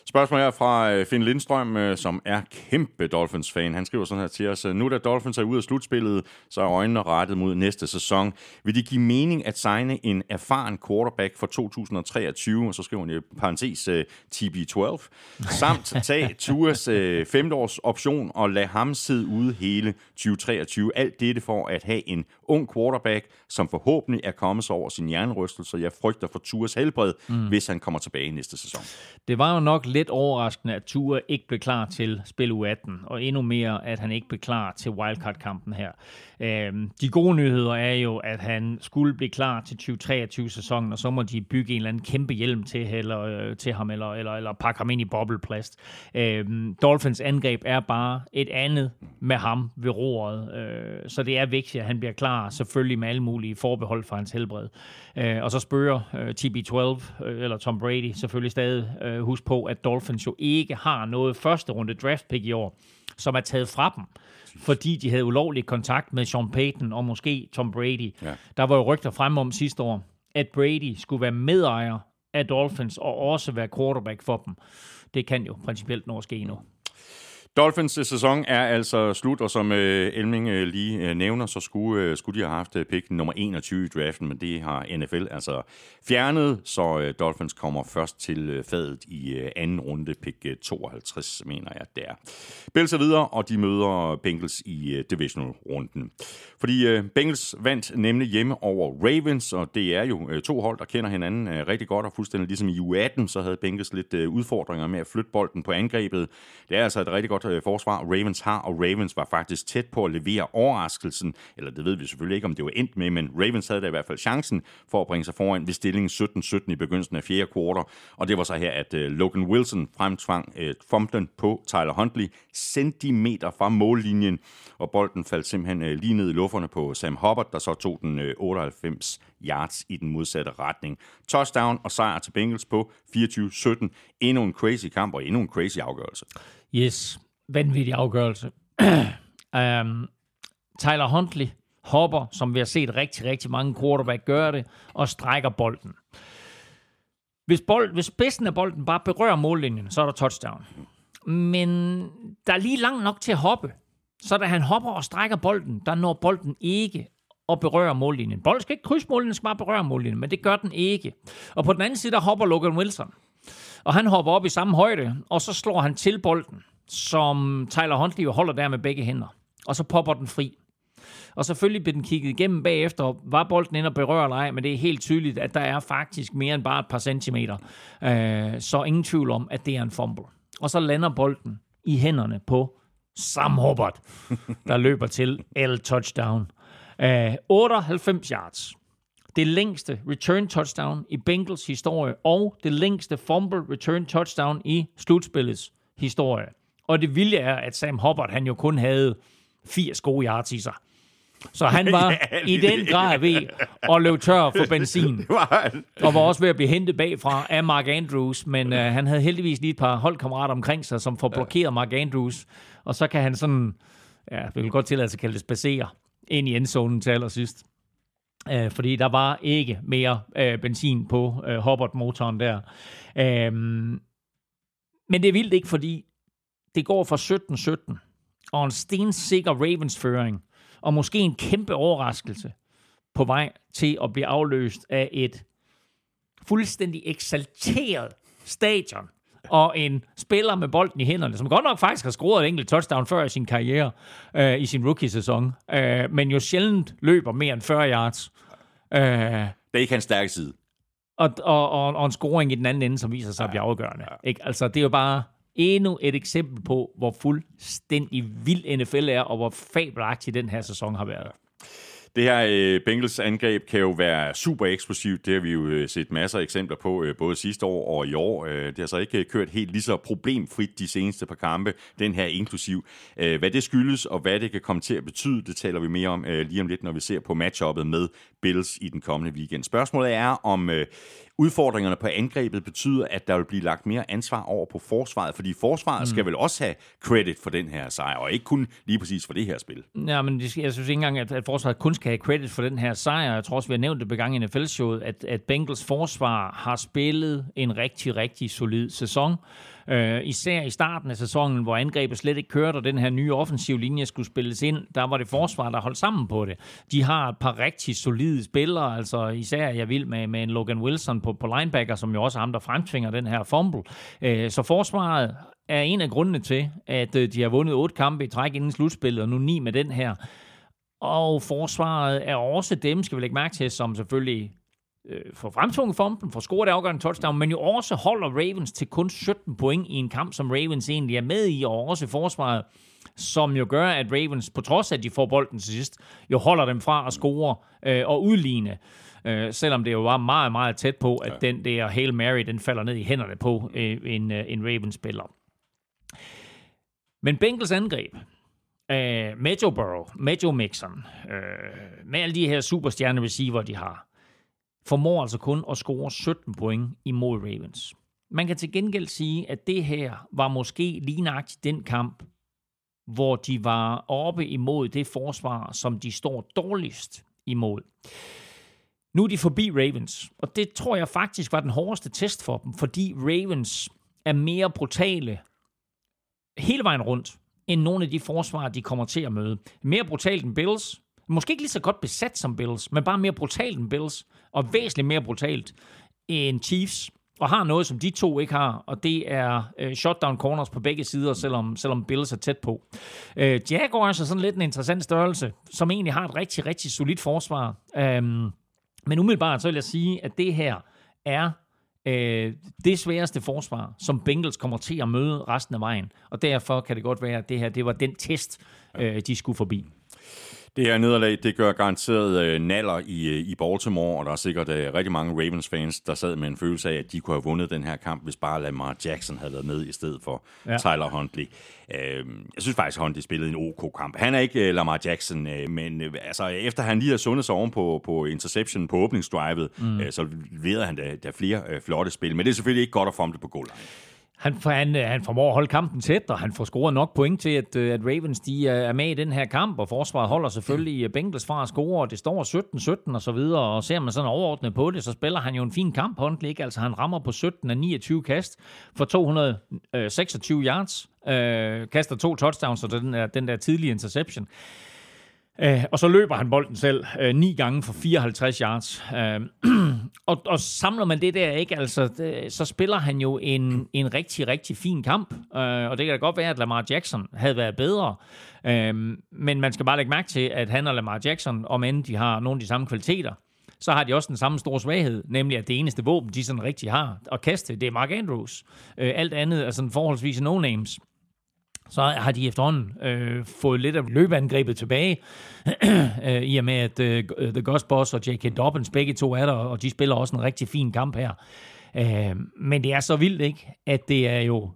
Spørgsmål her fra øh, Finn Lindstrøm, øh, som er kæmpe Dolphins-fan. Han skriver sådan her til os. Nu da Dolphins er ude af slutspillet, så er øjnene rettet mod næste sæson. Vil det give mening at signe en erfaren quarterback for 2023, og så skriver han i parentes uh, TB12, <laughs> samt tage Tuas femteårs option og lade ham sidde ude hele 2023. Alt dette for at have en ung quarterback, som forhåbentlig er kommet sig over sin hjernerystelse. Jeg frygter for Tuas helbred, mm. hvis han kommer tilbage næste sæson. Det var jo nok lidt overraskende, at Tua ikke blev klar til spil U18, og endnu mere, at han ikke blev klar til wildcard-kampen her. Øhm, de gode nyheder er jo, at han skulle blive klar til 2023-sæsonen, og så må de bygge en eller anden kæmpe hjelm til, eller, øh, til ham, eller, eller, eller pakke ham ind i bobleplast. Øhm, Dolphins angreb er bare et andet med ham ved roret, øh, så det er vigtigt, at han bliver klar, selvfølgelig med alle mulige forbehold for hans helbred. Øh, og så spørger øh, TB12, øh, eller Tom Brady, selvfølgelig stadig øh, husk på, at Dolphins jo ikke har noget første runde draft pick i år, som er taget fra dem fordi de havde ulovlig kontakt med Sean Payton og måske Tom Brady. Ja. Der var jo rygter frem om sidste år, at Brady skulle være medejer af Dolphins og også være quarterback for dem. Det kan jo principielt nå at ske nu. Dolphins sæson er altså slut, og som øh, Elming øh, lige øh, nævner, så skulle, øh, skulle de have haft øh, pick nummer 21 i draften, men det har NFL altså fjernet, så øh, Dolphins kommer først til øh, fadet i øh, anden runde, pick øh, 52, mener jeg der. Bills er videre, og de møder Bengals i øh, divisional-runden. Fordi øh, Bengals vandt nemlig hjemme over Ravens, og det er jo øh, to hold, der kender hinanden øh, rigtig godt, og fuldstændig ligesom i U18, så havde Bengals lidt øh, udfordringer med at flytte bolden på angrebet. Det er altså et rigtig godt godt øh, forsvar, Ravens har, og Ravens var faktisk tæt på at levere overraskelsen, eller det ved vi selvfølgelig ikke, om det var endt med, men Ravens havde da i hvert fald chancen for at bringe sig foran ved stillingen 17-17 i begyndelsen af fjerde kvartal, og det var så her, at øh, Logan Wilson fremtvang øh, fumblen på Tyler Huntley centimeter fra mållinjen, og bolden faldt simpelthen øh, lige ned i lufferne på Sam Hubbard, der så tog den øh, 98 yards i den modsatte retning. Touchdown og sejr til Bengals på 24-17. Endnu en crazy kamp og endnu en crazy afgørelse. Yes, vanvittig afgørelse. um, <clears throat> Tyler Huntley hopper, som vi har set rigtig, rigtig mange quarterback gøre det, og strækker bolden. Hvis, bold, hvis spidsen af bolden bare berører mållinjen, så er der touchdown. Men der er lige langt nok til at hoppe. Så da han hopper og strækker bolden, der når bolden ikke og berører mållinjen. Bolden skal ikke krydse mållinjen, den skal bare berøre mållinjen, men det gør den ikke. Og på den anden side, der hopper Logan Wilson. Og han hopper op i samme højde, og så slår han til bolden som Tyler Huntley holder der med begge hænder. Og så popper den fri. Og selvfølgelig bliver den kigget igennem bagefter, var bolden inde og berører eller ej, men det er helt tydeligt, at der er faktisk mere end bare et par centimeter. Øh, så ingen tvivl om, at det er en fumble. Og så lander bolden i hænderne på Sam Hubbard, der <laughs> løber til L touchdown. Øh, 98 yards. Det længste return touchdown i Bengals historie, og det længste fumble return touchdown i slutspillets historie. Og det vilde er, at Sam Hubbard, han jo kun havde 80 gode yards i sig. Så han <laughs> var ja, i den grad ved at løbe tør for benzin. <laughs> det var han. Og var også ved at blive hentet bagfra af Mark Andrews, men uh, han havde heldigvis lige et par holdkammerater omkring sig, som får blokeret Mark Andrews. Og så kan han sådan, ja, vi vil godt tillade sig at kalde det spacere, ind i endzonen til allersidst. Uh, fordi der var ikke mere uh, benzin på uh, Hubbard-motoren der. Uh, men det er vildt ikke, fordi det går fra 17-17 og en stensikker Ravens-føring, og måske en kæmpe overraskelse på vej til at blive afløst af et fuldstændig eksalteret stadion, og en spiller med bolden i hænderne, som godt nok faktisk har scoret et enkelt touchdown før i sin karriere, øh, i sin rookie-sæson, øh, men jo sjældent løber mere end 40 yards. Øh, det er ikke hans stærke side. Og, og, og, og en scoring i den anden ende, som viser sig at blive afgørende. Ja. Ikke? Altså, det er jo bare endnu et eksempel på, hvor fuldstændig vild NFL er, og hvor fabelagtig den her sæson har været. Det her øh, Bengals angreb kan jo være super eksplosivt. Det har vi jo øh, set masser af eksempler på, øh, både sidste år og i år. Øh, det har så ikke øh, kørt helt lige så problemfrit de seneste par kampe, den her inklusiv. Øh, hvad det skyldes, og hvad det kan komme til at betyde, det taler vi mere om øh, lige om lidt, når vi ser på matchuppet med Bills i den kommende weekend. Spørgsmålet er, om øh, udfordringerne på angrebet betyder, at der vil blive lagt mere ansvar over på forsvaret, fordi forsvaret mm. skal vel også have credit for den her sejr, og ikke kun lige præcis for det her spil. Ja, men jeg synes ikke engang, at, at forsvaret kun skal have credit for den her sejr. Jeg tror også, vi har nævnt det begang i NFL-showet, at, at Bengals forsvar har spillet en rigtig, rigtig solid sæson. Øh, især i starten af sæsonen, hvor angrebet slet ikke kørte, og den her nye offensiv linje skulle spilles ind, der var det forsvar, der holdt sammen på det. De har et par rigtig solide spillere, altså især jeg vil med, med en Logan Wilson på, på linebacker, som jo også er ham, der fremtvinger den her fumble. Øh, så forsvaret er en af grundene til, at øh, de har vundet otte kampe i træk inden slutspillet, og nu ni med den her. Og forsvaret er også dem, skal vi lægge mærke til, som selvfølgelig øh, får fremtvunget fumble, får scoret afgørende touchdown, men jo også holder Ravens til kun 17 point i en kamp, som Ravens egentlig er med i, og også forsvaret, som jo gør, at Ravens, på trods af, at de får bolden til sidst, jo holder dem fra at score øh, og udligne. Øh, selvom det jo var meget, meget tæt på, at ja. den der Hail Mary, den falder ned i hænderne på øh, en, øh, en Ravens-spiller. Men Bengals angreb, øh, med Joe Burrow, med Joe Mixon, øh, med alle de her superstjerne receiver, de har, formår altså kun at score 17 point imod Ravens. Man kan til gengæld sige, at det her var måske lige nøjagtigt den kamp, hvor de var oppe imod det forsvar, som de står dårligst imod. Nu er de forbi Ravens, og det tror jeg faktisk var den hårdeste test for dem, fordi Ravens er mere brutale hele vejen rundt, end nogle af de forsvar, de kommer til at møde. Mere brutalt end Bills, måske ikke lige så godt besat som Bills, men bare mere brutalt end Bills, og væsentligt mere brutalt end Chiefs, og har noget, som de to ikke har, og det er øh, shutdown corners på begge sider, selvom, selvom Bills er tæt på. Øh, Jaguars er sådan lidt en interessant størrelse, som egentlig har et rigtig, rigtig solidt forsvar. Um, men umiddelbart så vil jeg sige, at det her er øh, det sværeste forsvar, som Bengals kommer til at møde resten af vejen. Og derfor kan det godt være, at det her det var den test, øh, de skulle forbi. Det her nederlag, det gør garanteret øh, naller i, øh, i Baltimore, og der er sikkert øh, rigtig mange Ravens-fans, der sad med en følelse af, at de kunne have vundet den her kamp, hvis bare Lamar Jackson havde været med i stedet for ja. Tyler Huntley. Øh, jeg synes faktisk, at Huntley spillede en OK-kamp. Han er ikke øh, Lamar Jackson, øh, men øh, altså, efter han lige har sundet sig oven på, på interception på åbningsdrivet, mm. øh, så leder han da, da flere øh, flotte spil. Men det er selvfølgelig ikke godt at fumble på goal han, han, øh, han formår at holde kampen tæt, og han får scoret nok point til, at, øh, at Ravens de øh, er med i den her kamp, og forsvaret holder selvfølgelig Bengals fra at score, og det står 17-17 og så videre, og ser man sådan overordnet på det, så spiller han jo en fin kamp, Huntley. Altså han rammer på 17 af 29 kast for 226 yards, øh, kaster to touchdowns, og den der, den der tidlige interception. Øh, og så løber han bolden selv øh, ni gange for 54 yards. Øh, <clears throat> og, og samler man det der ikke, altså, det, så spiller han jo en, en rigtig, rigtig fin kamp. Øh, og det kan da godt være, at Lamar Jackson havde været bedre. Øh, men man skal bare lægge mærke til, at han og Lamar Jackson, om end de har nogle af de samme kvaliteter, så har de også den samme store svaghed, nemlig at det eneste våben, de sådan rigtig har at kaste, det er Mark Andrews. Øh, alt andet er sådan forholdsvis no-names så har de efterhånden øh, fået lidt af løbeangrebet tilbage, <clears throat> øh, i og med at øh, The Ghost Boss og J.K. Dobbins begge to er der, og de spiller også en rigtig fin kamp her. Øh, men det er så vildt, ikke, at det er jo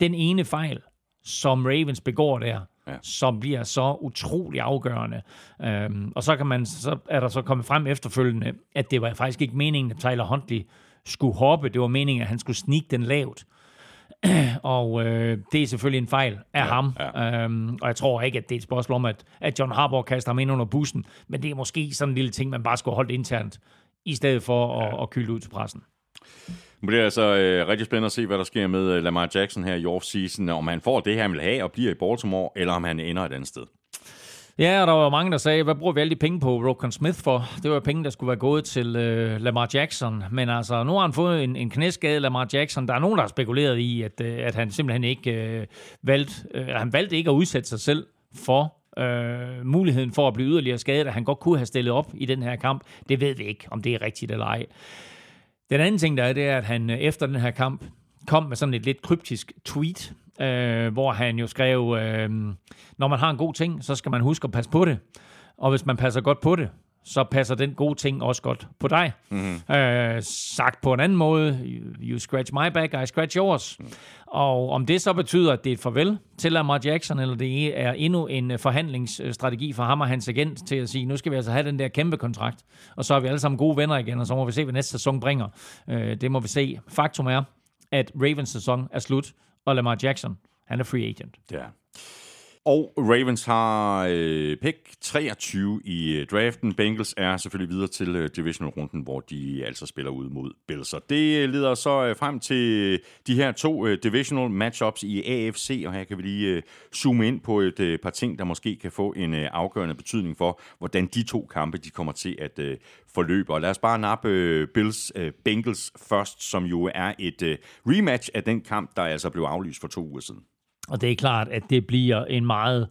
den ene fejl, som Ravens begår der, ja. som bliver så utrolig afgørende. Øhm, og så, kan man, så er der så kommet frem efterfølgende, at det var faktisk ikke meningen, at Tyler Huntley skulle hoppe. Det var meningen, at han skulle snige den lavt. <clears throat> og øh, det er selvfølgelig en fejl af ja, ham. Ja. Øhm, og jeg tror ikke, at det er et spørgsmål om, at, at John Harbaugh kaster ham ind under bussen, men det er måske sådan en lille ting, man bare skulle holde internt, i stedet for at, ja. at kylde ud til pressen. Men det er altså øh, rigtig spændende at se, hvad der sker med øh, Lamar Jackson her i off-season, om han får det, han vil have og bliver i Baltimore, eller om han ender et andet sted. Ja, og der var mange, der sagde, hvad bruger vi alle de penge på Rokon Smith for? Det var penge, der skulle være gået til øh, Lamar Jackson. Men altså, nu har han fået en, en knæskade, Lamar Jackson. Der er nogen, der har spekuleret i, at, øh, at han simpelthen ikke øh, valgte, øh, han valgte ikke at udsætte sig selv for øh, muligheden for at blive yderligere skadet, at han godt kunne have stillet op i den her kamp. Det ved vi ikke, om det er rigtigt eller ej. Den anden ting, der er, det er, at han øh, efter den her kamp kom med sådan et lidt kryptisk tweet, øh, hvor han jo skrev, øh, når man har en god ting, så skal man huske at passe på det. Og hvis man passer godt på det, så passer den gode ting også godt på dig. Mm-hmm. Øh, sagt på en anden måde, you scratch my back, I scratch yours. Mm. Og om det så betyder, at det er et farvel til Lamar Jackson, eller det er endnu en øh, forhandlingsstrategi for ham og hans agent til at sige, nu skal vi altså have den der kæmpe kontrakt, og så er vi alle sammen gode venner igen, og så må vi se, hvad næste sæson bringer. Øh, det må vi se. Faktum er, at Ravens sæson er slut, og Lamar Jackson, han er free agent. Ja. Og Ravens har øh, pick 23 i øh, draften. Bengals er selvfølgelig videre til øh, divisional-runden, hvor de altså spiller ud mod Bills. Og det øh, leder så øh, frem til øh, de her to øh, divisional matchups i AFC, og her kan vi lige øh, zoome ind på et øh, par ting, der måske kan få en øh, afgørende betydning for, hvordan de to kampe de kommer til at øh, forløbe. Og lad os bare nappe øh, Bills øh, Bengals først, som jo er et øh, rematch af den kamp, der altså blev aflyst for to uger siden. Og det er klart, at det bliver en meget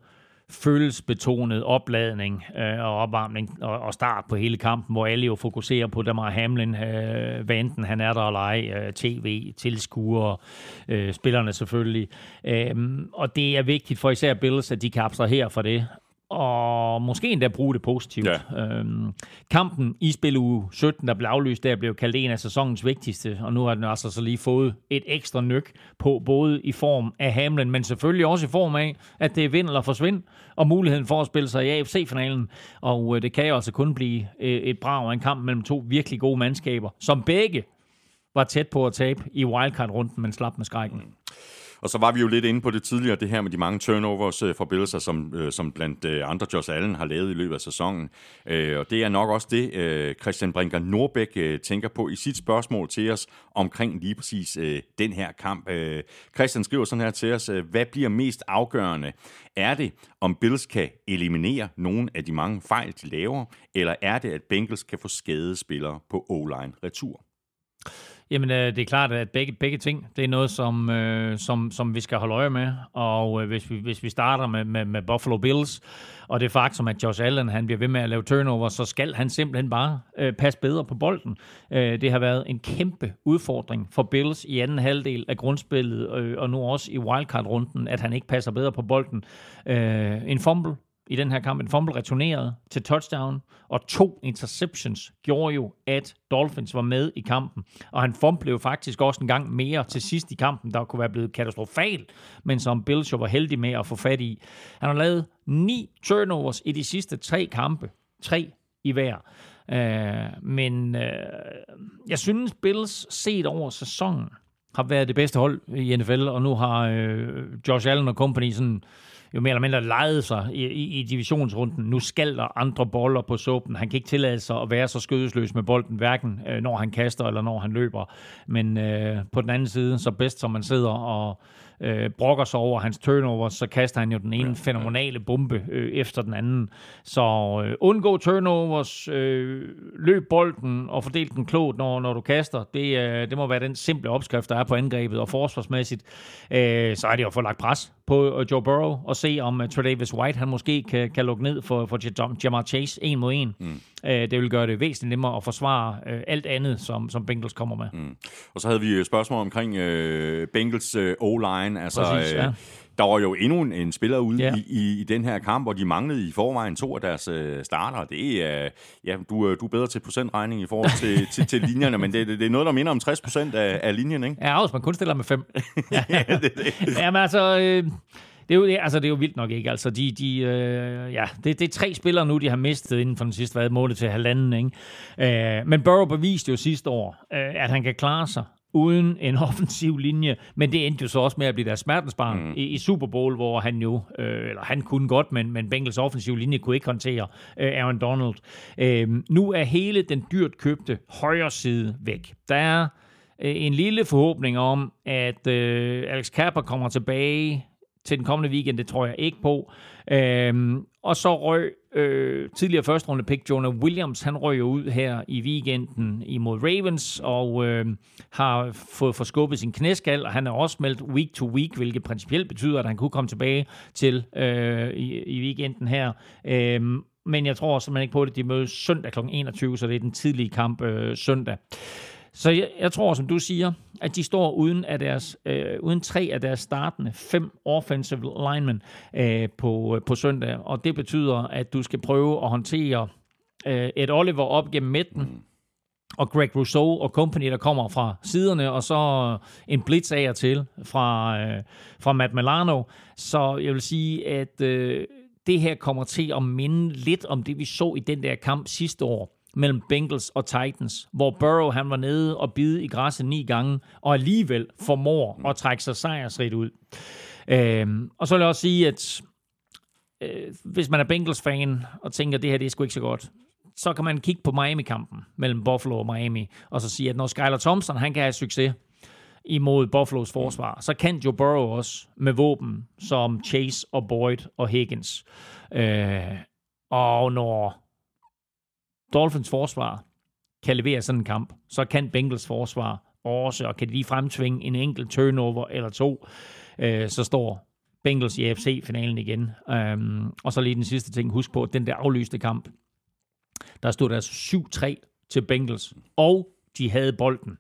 følelsbetonet opladning øh, og opvarmning og, og start på hele kampen, hvor alle jo fokuserer på Damar Hamlin, øh, hvad enten han er der eller ej, øh, tv, tilskuere, øh, spillerne selvfølgelig. Øh, og det er vigtigt for især Bills, at de kan her for det, og måske endda bruge det positivt. Ja. Øhm, kampen i spil uge 17, der blev aflyst, der blev kaldt en af sæsonens vigtigste, og nu har den altså så lige fået et ekstra nyk på, både i form af Hamlin, men selvfølgelig også i form af, at det er vind eller forsvind, og muligheden for at spille sig i AFC-finalen. Og øh, det kan jo altså kun blive øh, et brag af en kamp mellem to virkelig gode mandskaber, som begge var tæt på at tabe i wildcard-runden, men slap med skrækken. Mm. Og så var vi jo lidt inde på det tidligere, det her med de mange turnovers øh, forbindelser, som, øh, som blandt øh, andre Josh Allen har lavet i løbet af sæsonen. Øh, og det er nok også det, øh, Christian Brinker Norbæk øh, tænker på i sit spørgsmål til os omkring lige præcis øh, den her kamp. Øh, Christian skriver sådan her til os, øh, hvad bliver mest afgørende? Er det, om Bills kan eliminere nogle af de mange fejl, de laver, eller er det, at Bengals kan få skadede spillere på O-line retur? Jamen, øh, det er klart, at begge, begge ting, det er noget, som, øh, som, som vi skal holde øje med. Og øh, hvis, vi, hvis vi starter med, med, med Buffalo Bills, og det faktum, at Josh Allen han bliver ved med at lave turnover, så skal han simpelthen bare øh, passe bedre på bolden. Øh, det har været en kæmpe udfordring for Bills i anden halvdel af grundspillet, øh, og nu også i wildcard-runden, at han ikke passer bedre på bolden. Øh, en fumble i den her kamp. En fumble returneret til touchdown, og to interceptions gjorde jo, at Dolphins var med i kampen. Og han fumblede faktisk også en gang mere til sidst i kampen, der kunne være blevet katastrofal, men som Bills jo var heldig med at få fat i. Han har lavet ni turnovers i de sidste tre kampe. Tre i hver. Uh, men uh, jeg synes, Bills set over sæsonen har været det bedste hold i NFL, og nu har uh, Josh Allen og company sådan jo mere eller mindre lejet sig i, i, i divisionsrunden. Nu skal der andre boller på såben. Han kan ikke tillade sig at være så skødesløs med bolden, hverken øh, når han kaster eller når han løber. Men øh, på den anden side, så bedst som man sidder og øh, brokker sig over hans turnover, så kaster han jo den ene ja, fænomenale bombe øh, efter den anden. Så øh, undgå turnovers, øh, løb bolden og fordel den klogt, når, når du kaster. Det, øh, det må være den simple opskrift, der er på angrebet, og forsvarsmæssigt, øh, så er det jo at få lagt pres på øh, Joe Burrow og se, om uh, Tredavis White han måske kan, kan lukke ned for, for Jamar Chase en mod en. Mm. Uh, det vil gøre det væsentligt nemmere at forsvare uh, alt andet, som, som Bengals kommer med. Mm. Og så havde vi spørgsmål omkring uh, Bengals uh, O-line. Altså, Præcis, ja. Der var jo endnu en, en spiller ude ja. i, i, i den her kamp, hvor de manglede i forvejen to af deres uh, starter. Det er, ja, du, du er bedre til procentregning i forhold til, <laughs> til, til linjerne, men det, det, det er noget, der minder om 60 procent af, af linjen, ikke? Ja, hvis man kun stiller med fem. <laughs> ja, det, det. <laughs> Jamen altså... Øh, det er jo, altså, det er jo vildt nok, ikke? Altså, de, de, øh, ja, det, det er tre spillere nu, de har mistet inden for den sidste hvad, måned til halvanden, ikke? Øh, men Burrow beviste jo sidste år, øh, at han kan klare sig uden en <laughs> offensiv linje, men det endte jo så også med at blive deres smertensbarn mm. i, i Super Bowl, hvor han jo, øh, eller han kunne godt, men, men Bengals offensiv linje kunne ikke håndtere øh, Aaron Donald. Øh, nu er hele den dyrt købte højre side væk. Der er øh, en lille forhåbning om, at øh, Alex Kapper kommer tilbage til den kommende weekend, det tror jeg ikke på. Øhm, og så røg øh, tidligere første runde pick Jonah Williams, han røg jo ud her i weekenden imod Ravens, og øh, har fået forskubbet sin knæskal, og han er også meldt week to week, hvilket principielt betyder, at han kunne komme tilbage til øh, i, i weekenden her. Øhm, men jeg tror simpelthen ikke på det. De mødes søndag kl. 21, så det er den tidlige kamp øh, søndag. Så jeg, jeg tror, som du siger, at de står uden, af deres, øh, uden tre af deres startende fem offensive linemen øh, på, på søndag. Og det betyder, at du skal prøve at håndtere øh, et Oliver op gennem midten, og Greg Rousseau og company, der kommer fra siderne, og så en blitz af og til fra, øh, fra Matt Milano. Så jeg vil sige, at øh, det her kommer til at minde lidt om det, vi så i den der kamp sidste år, mellem Bengals og Titans, hvor Burrow han var nede og bide i græsset ni gange, og alligevel formår at trække sig sejrsrigt ud. Øhm, og så vil jeg også sige, at øh, hvis man er Bengals-fan og tænker, at det her det er sgu ikke så godt, så kan man kigge på Miami-kampen mellem Buffalo og Miami, og så sige, at når Skylar Thompson han kan have succes imod Buffalo's forsvar, så kan Joe Burrow også med våben som Chase og Boyd og Higgins. Øh, og når Dolphins forsvar kan levere sådan en kamp, så kan Bengals forsvar også, og kan de lige fremtvinge en enkelt turnover eller to, øh, så står Bengals i AFC-finalen igen. Um, og så lige den sidste ting, husk på, at den der aflyste kamp, der stod der altså 7-3 til Bengals, og de havde bolden,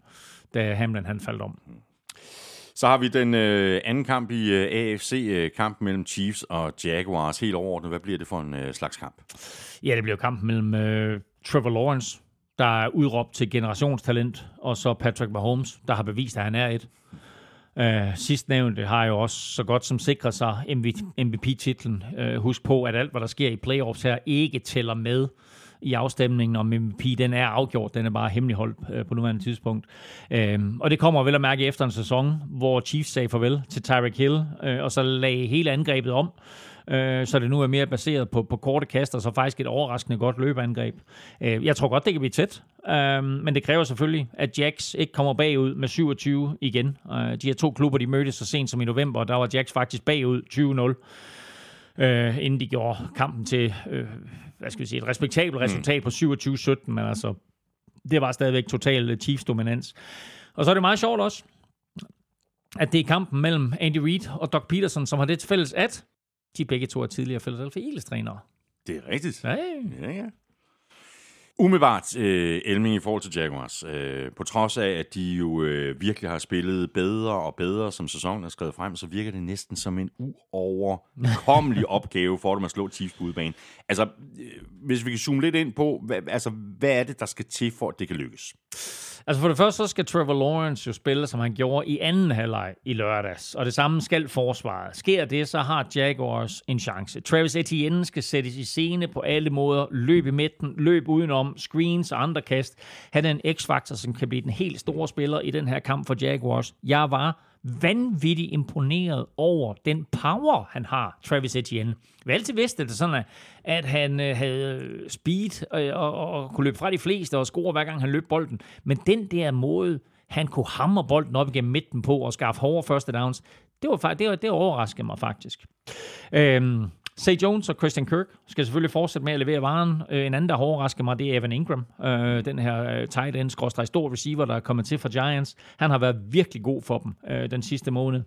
da Hamlin han faldt om. Så har vi den øh, anden kamp i øh, AFC-kamp øh, mellem Chiefs og Jaguars. Helt overordnet, hvad bliver det for en øh, slags kamp? Ja, det bliver kampen mellem øh, Trevor Lawrence, der er udråbt til generationstalent, og så Patrick Mahomes, der har bevist, at han er et. Uh, sidstnævnte har jo også så godt som sikret sig MVP-titlen. Uh, øh, husk på, at alt, hvad der sker i playoffs her, ikke tæller med i afstemningen om MVP. Den er afgjort, den er bare hemmeligholdt uh, på nuværende tidspunkt. Uh, og det kommer vel at mærke efter en sæson, hvor Chiefs sagde farvel til Tyreek Hill, uh, og så lagde hele angrebet om øh, så det nu er mere baseret på, på korte kaster, så faktisk et overraskende godt løbeangreb. Øh, jeg tror godt, det kan blive tæt, øh, men det kræver selvfølgelig, at Jacks ikke kommer bagud med 27 igen. Øh, de her to klubber, de mødtes så sent som i november, og der var Jacks faktisk bagud 20-0 øh, inden de gjorde kampen til øh, hvad skal vi sige, et respektabelt resultat på 27-17, men altså, det var stadigvæk total øh, Chiefs dominans. Og så er det meget sjovt også, at det er kampen mellem Andy Reid og Doc Peterson, som har det til fælles, at de begge to er tidligere Philadelphia Eagles-trænere. Det er rigtigt. Ja, ja. ja. Umiddelbart, øh, Elming, i forhold til Jaguars, øh, på trods af, at de jo øh, virkelig har spillet bedre og bedre, som sæsonen er skrevet frem, så virker det næsten som en uoverkommelig <laughs> opgave for dem at slå Chiefs på udebane. Altså, øh, hvis vi kan zoome lidt ind på, hvad, altså, hvad er det, der skal til, for at det kan lykkes? Altså for det første, så skal Trevor Lawrence jo spille, som han gjorde i anden halvleg i lørdags. Og det samme skal forsvaret. Sker det, så har Jaguars en chance. Travis Etienne skal sættes i scene på alle måder. Løb i midten, løb udenom, screens og andre kast. Han er en x-faktor, som kan blive den helt store spiller i den her kamp for Jaguars. Jeg var vanvittigt imponeret over den power, han har, Travis Etienne. Vi altid vidste det sådan, at han øh, havde speed øh, og, og, og kunne løbe fra de fleste og score hver gang han løb bolden. Men den der måde, han kunne hamre bolden op igennem midten på og skaffe hårde første downs, det var, det, var, det overraskede mig faktisk. Øhm, Say Jones og Christian Kirk skal selvfølgelig fortsætte med at levere varen. Øh, en anden, der har overrasket mig, det er Evan Ingram. Øh, den her øh, tight end, skråstrej stor receiver, der er kommet til for Giants. Han har været virkelig god for dem øh, den sidste måned.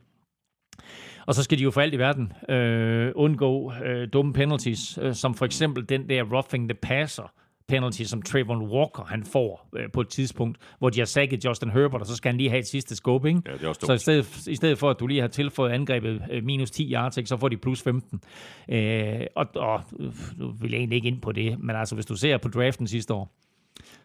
Og så skal de jo for alt i verden øh, undgå øh, dumme penalties, øh, som for eksempel den der roughing the passer, penalty, som Trayvon Walker han får øh, på et tidspunkt, hvor de har sækket Justin Herbert, og så skal han lige have et sidste scope. Ikke? Ja, det er også så i stedet, i stedet for, at du lige har tilføjet angrebet øh, minus 10 yards, ikke, så får de plus 15. Øh, og, og nu vil jeg egentlig ikke ind på det, men altså hvis du ser på draften sidste år,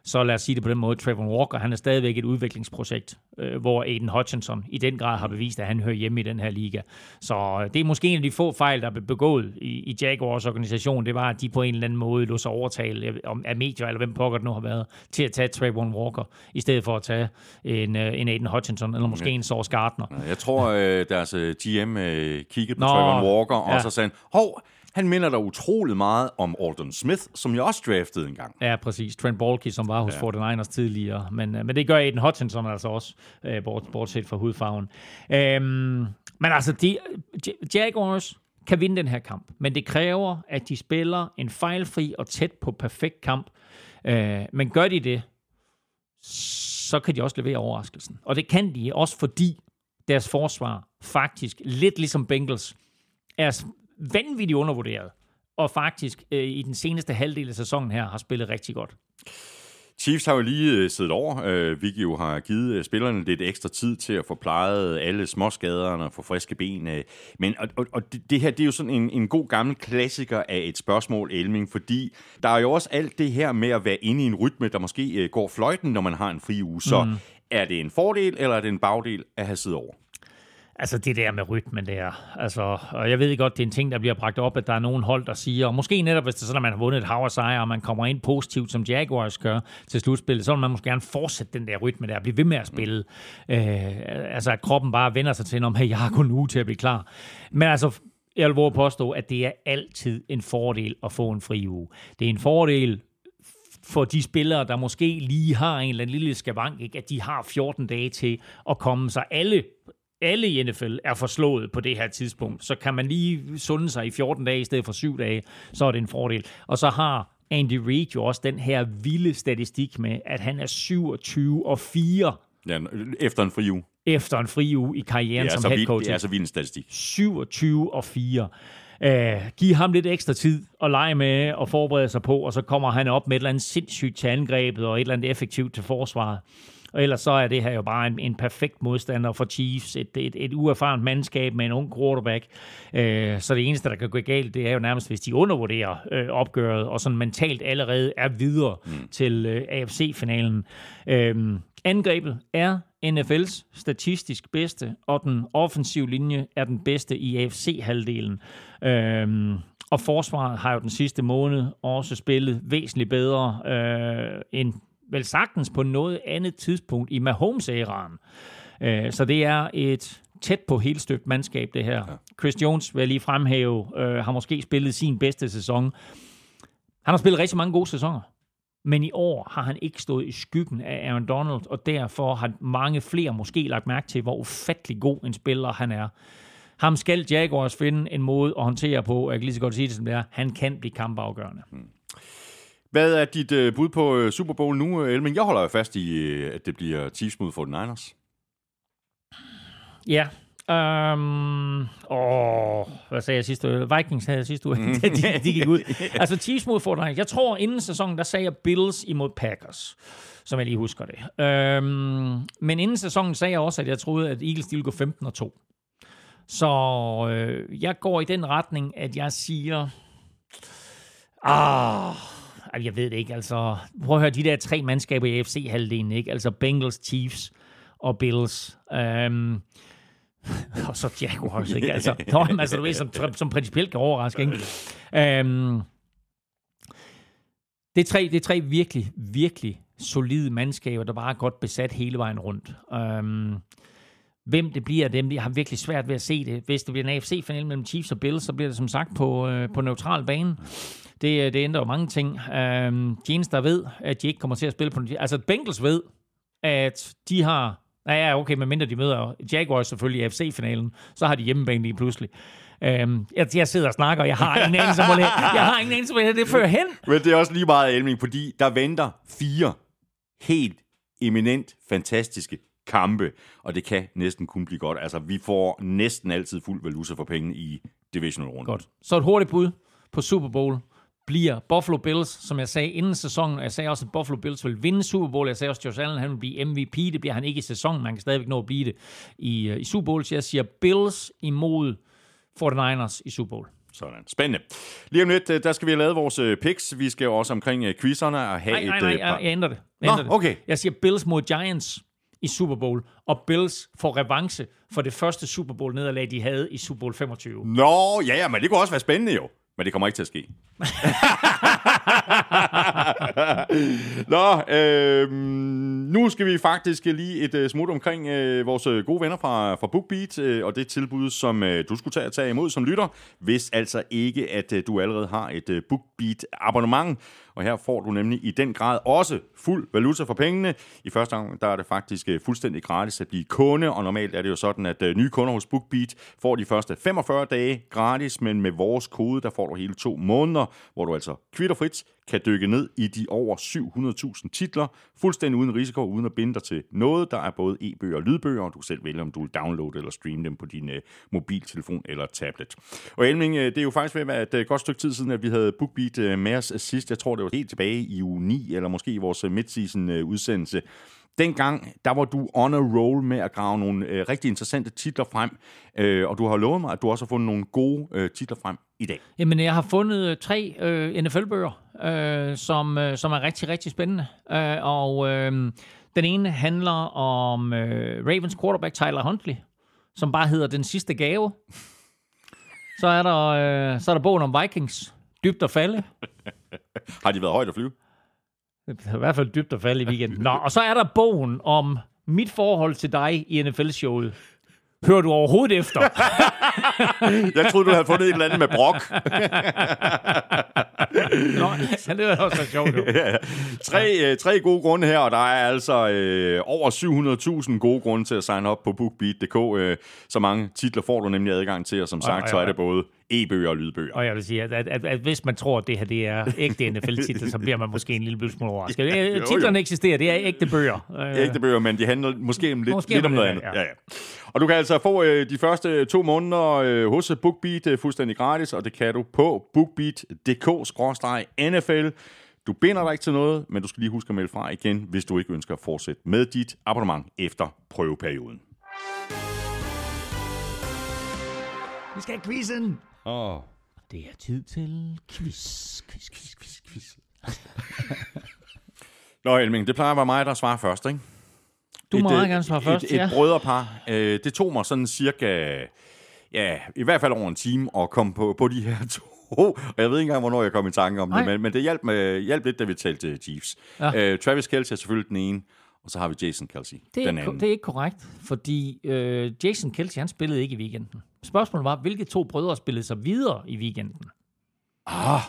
så lad os sige det på den måde, Trevor Walker, han er stadigvæk et udviklingsprojekt, øh, hvor Aiden Hutchinson i den grad har bevist, at han hører hjemme i den her liga. Så øh, det er måske en af de få fejl, der er begået i, i Jaguars organisation, det var, at de på en eller anden måde lå sig overtale om, af medier, eller hvem pokker det nu har været, til at tage Trevor Walker, i stedet for at tage en, øh, en Aiden Hutchinson, eller måske ja. en Sauce Gardner. Jeg tror, øh, deres GM øh, kiggede på Nå, Trevor Walker, og ja. så sagde hov, han minder da utrolig meget om Alden Smith, som jeg også draftede en gang. Ja, præcis. Trent Baalke, som var hos ja. 49ers tidligere. Men, øh, men det gør Aiden Hutchinson altså også, øh, bort, bortset fra hudfarven. Øhm, men altså, de, Jaguars kan vinde den her kamp, men det kræver, at de spiller en fejlfri og tæt på perfekt kamp. Øh, men gør de det, så kan de også levere overraskelsen. Og det kan de også, fordi deres forsvar faktisk, lidt ligesom Bengals, er vanvittigt undervurderet, og faktisk øh, i den seneste halvdel af sæsonen her har spillet rigtig godt. Chiefs har jo lige øh, siddet over. Øh, Vicky jo har givet øh, spillerne lidt ekstra tid til at få plejet alle småskaderne og få friske ben. Øh. Men og, og, og det, det her, det er jo sådan en, en god gammel klassiker af et spørgsmål, Elming, fordi der er jo også alt det her med at være inde i en rytme, der måske øh, går fløjten, når man har en fri uge. Så mm. er det en fordel, eller er det en bagdel at have siddet over? Altså det der med rytmen der. Altså, og jeg ved godt, det er en ting, der bliver bragt op, at der er nogen hold, der siger, og måske netop hvis det er sådan, at man har vundet et hav sejr, og man kommer ind positivt, som Jaguars gør til slutspillet, så vil man måske gerne fortsætte den der rytme der, blive ved med at spille. Mm. Øh, altså at kroppen bare vender sig til, om hey, jeg har kun uge til at blive klar. Men altså, jeg vil våge påstå, at det er altid en fordel at få en fri uge. Det er en fordel for de spillere, der måske lige har en eller anden lille skavank, ikke? at de har 14 dage til at komme sig alle alle i NFL er forslået på det her tidspunkt, så kan man lige sunde sig i 14 dage i stedet for 7 dage, så er det en fordel. Og så har Andy Reid jo også den her vilde statistik med, at han er 27 og 4 Ja, efter en fri uge. efter en fri uge i karrieren er, som head coach. det er så vild en statistik. 27 og 4. Uh, giv ham lidt ekstra tid at lege med og forberede sig på, og så kommer han op med et eller andet sindssygt til angrebet og et eller andet effektivt til forsvaret. Og ellers så er det her jo bare en, en perfekt modstander for Chiefs. Et, et, et uerfarent mandskab med en ung quarterback. Uh, så det eneste, der kan gå galt, det er jo nærmest, hvis de undervurderer uh, opgøret, og sådan mentalt allerede er videre mm. til uh, AFC-finalen. Uh, angrebet er NFL's statistisk bedste, og den offensive linje er den bedste i AFC-halvdelen. Øhm, og forsvaret har jo den sidste måned også spillet væsentligt bedre øh, end vel sagtens på noget andet tidspunkt i Mahomes-æraen. Øh, så det er et tæt på helt støbt mandskab, det her. Ja. Chris Jones vil jeg lige fremhæve, øh, har måske spillet sin bedste sæson. Han har spillet rigtig mange gode sæsoner. Men i år har han ikke stået i skyggen af Aaron Donald, og derfor har mange flere måske lagt mærke til, hvor ufattelig god en spiller han er. Ham skal Jaguars finde en måde at håndtere på, jeg kan lige så godt sige det som det er, han kan blive kampafgørende. Hvad er dit øh, bud på øh, Super Bowl nu, øh, Elming? Jeg holder jo fast i, øh, at det bliver Chiefs mod 49ers. Ja. Um, åh, hvad sagde jeg sidste uge? Vikings havde jeg sidste uge. <laughs> de, de gik ud. <laughs> Altså Chiefs mod 49ers. Jeg tror, inden sæsonen, der sagde jeg Bills imod Packers, som jeg lige husker det. Um, men inden sæsonen sagde jeg også, at jeg troede, at Eagles ville gå 15 og 2. Så øh, jeg går i den retning, at jeg siger... Ah, jeg ved det ikke, altså... Prøv at høre, de der tre mandskaber i AFC-halvdelen, ikke? Altså Bengals, Chiefs og Bills. Øhm, <laughs> og så Jaguars, ikke? Altså, nå, altså, du ved, som, som principielt kan overraske, ikke? Øhm, det, er tre, det er tre virkelig, virkelig solide mandskaber, der bare er godt besat hele vejen rundt. Øhm, hvem det bliver af dem, jeg har virkelig svært ved at se det. Hvis det bliver en AFC-final mellem Chiefs og Bills, så bliver det som sagt på, øh, på neutral bane. Det, øh, det ændrer jo mange ting. Um, de eneste, der ved, at de ikke kommer til at spille på... Altså, Bengals ved, at de har Ja, ja, okay, men mindre de møder Jaguars selvfølgelig i AFC-finalen, så har de hjemmebane lige pludselig. Øhm, jeg, jeg sidder og snakker, og jeg har ingen anelse, hvor det, jeg har ingen anelse, hvor det fører hen. Men det er også lige meget Elming, fordi der venter fire helt eminent fantastiske kampe, og det kan næsten kun blive godt. Altså, vi får næsten altid fuld valuta for pengene i divisional runden. Godt. Så et hurtigt bud på Super Bowl bliver Buffalo Bills, som jeg sagde inden sæsonen, og jeg sagde også, at Buffalo Bills vil vinde Super Bowl. Jeg sagde også, at Josh Allen han vil blive MVP. Det bliver han ikke i sæsonen. Man kan stadigvæk nå at blive det i, i Super Bowl. Så jeg siger Bills imod 49ers i Super Bowl. Sådan. Spændende. Lige om lidt, der skal vi have lavet vores picks. Vi skal også omkring quizzerne og have nej, et... Nej, nej, jeg, jeg ændrer det. Jeg Nå, ændrer det. okay. Jeg siger Bills mod Giants i Super Bowl, og Bills får revanche for det første Super Bowl nederlag, de havde i Super Bowl 25. Nå, ja, ja, men det kunne også være spændende jo. Men det kommer ikke til at ske. <laughs> Nå, øh, nu skal vi faktisk lige et uh, smut omkring uh, vores gode venner fra, fra BookBeat, uh, og det tilbud, som uh, du skulle tage, tage imod som lytter, hvis altså ikke, at uh, du allerede har et uh, BookBeat-abonnement. Og her får du nemlig i den grad også fuld valuta for pengene. I første gang der er det faktisk øh, fuldstændig gratis at blive kunde, og normalt er det jo sådan, at øh, nye kunder hos BookBeat får de første 45 dage gratis, men med vores kode, der får du hele to måneder, hvor du altså kvitterfrit kan dykke ned i de over 700.000 titler, fuldstændig uden risiko, uden at binde dig til noget. Der er både e-bøger og lydbøger, og du selv vælger, om du vil downloade eller streame dem på din uh, mobiltelefon eller tablet. Og Elming, det er jo faktisk ved at være et godt stykke tid siden, at vi havde BookBeat uh, med os sidst. Jeg tror, det var helt tilbage i uge 9, eller måske i vores uh, midseason uh, udsendelse. Dengang, der var du on a roll med at grave nogle øh, rigtig interessante titler frem, øh, og du har lovet mig, at du også har fundet nogle gode øh, titler frem i dag. Jamen, jeg har fundet tre øh, NFL-bøger, øh, som, øh, som er rigtig, rigtig spændende. Øh, og øh, den ene handler om øh, Ravens quarterback Tyler Huntley, som bare hedder Den sidste gave. Så er der, øh, så er der bogen om Vikings, Dybt og falde. <laughs> har de været højt at flyve? Det er i hvert fald dybt at falde i weekenden. Nå, og så er der bogen om mit forhold til dig i NFL-showet. Hører du overhovedet efter? <laughs> Jeg troede, du havde fundet et eller andet med brok. <laughs> Nå, ja, det var også så sjovt. Jo. ja, tre, øh, tre gode grunde her, og der er altså øh, over 700.000 gode grunde til at signe op på bookbeat.dk. Øh, så mange titler får du nemlig adgang til, og som sagt, ej, så er ej. det både E-bøger og lydbøger. Og jeg vil sige, at, at, at, at hvis man tror, at det her det er ægte NFL-titler, så bliver man måske en lille smule overrasket. Ja, jo. Titlerne eksisterer, det er ægte bøger. Øh, Ægte bøger, men de handler måske om lidt, Måske lidt om noget andet. ja. Ja. Ja, Og du kan altså få øh, de første to måneder øh, hos BookBeat øh, fuldstændig gratis, og det kan du på bookbeat.dk-nfl. Du binder dig ikke til noget, men du skal lige huske at melde fra igen, hvis du ikke ønsker at fortsætte med dit abonnement efter prøveperioden. Vi skal have quizzen. Åh, oh. Det er tid til quiz, quiz, quiz, quiz, quiz. Nå, Elming, det plejer at være mig, der svarer først, ikke? Du må et, meget gerne svare et, først, Et, ja. et brødrepar. Øh, det tog mig sådan cirka, ja, i hvert fald over en time at komme på, på de her to. Og jeg ved ikke engang, hvornår jeg kom i tanke om Nej. det, men, men det hjalp, med, hjalp lidt, da vi talte Chiefs. Ja. Øh, Travis Kelce er selvfølgelig den ene, og så har vi Jason Kelsey, Det den er, anden. det er ikke korrekt, fordi øh, Jason Kelsey, han spillede ikke i weekenden. Spørgsmålet var, hvilke to brødre spillede sig videre i weekenden? Ah!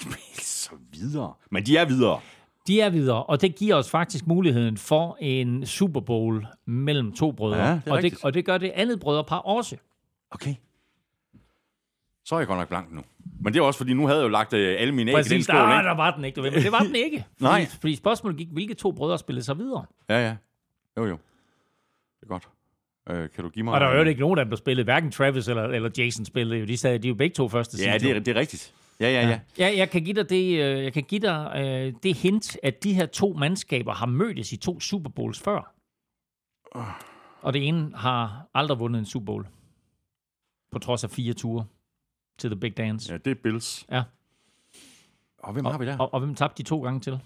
Spil så videre. Men de er videre. De er videre, og det giver os faktisk muligheden for en Super Bowl mellem to brødre. Ja, det og, det, og det gør det andet brødrepar også. Okay. Så er jeg godt nok blank nu. Men det er også, fordi nu havde jeg jo lagt øh, alle mine æg i den Præcis, skål, der, ikke? der var den ikke, du ved, men det var den ikke. <laughs> Fordi, Nej. Fordi spørgsmålet gik, hvilke to brødre spillede sig videre? Ja, ja. Jo, jo. Det er godt. Øh, kan du give mig... Og der var jo ikke nogen der spillede. Hverken Travis eller, eller Jason spillede jo. De, sad, de er jo begge to første Ja, det er, det er rigtigt. Ja, ja, ja. Ja, jeg kan give dig det, øh, jeg kan give dig, øh, det hint, at de her to mandskaber har mødtes i to Super Bowls før. Og det ene har aldrig vundet en Super Bowl. På trods af fire ture til The Big Dance. Ja, det er Bills. Ja. Og hvem har vi der? Og, og hvem tabte de to gange til?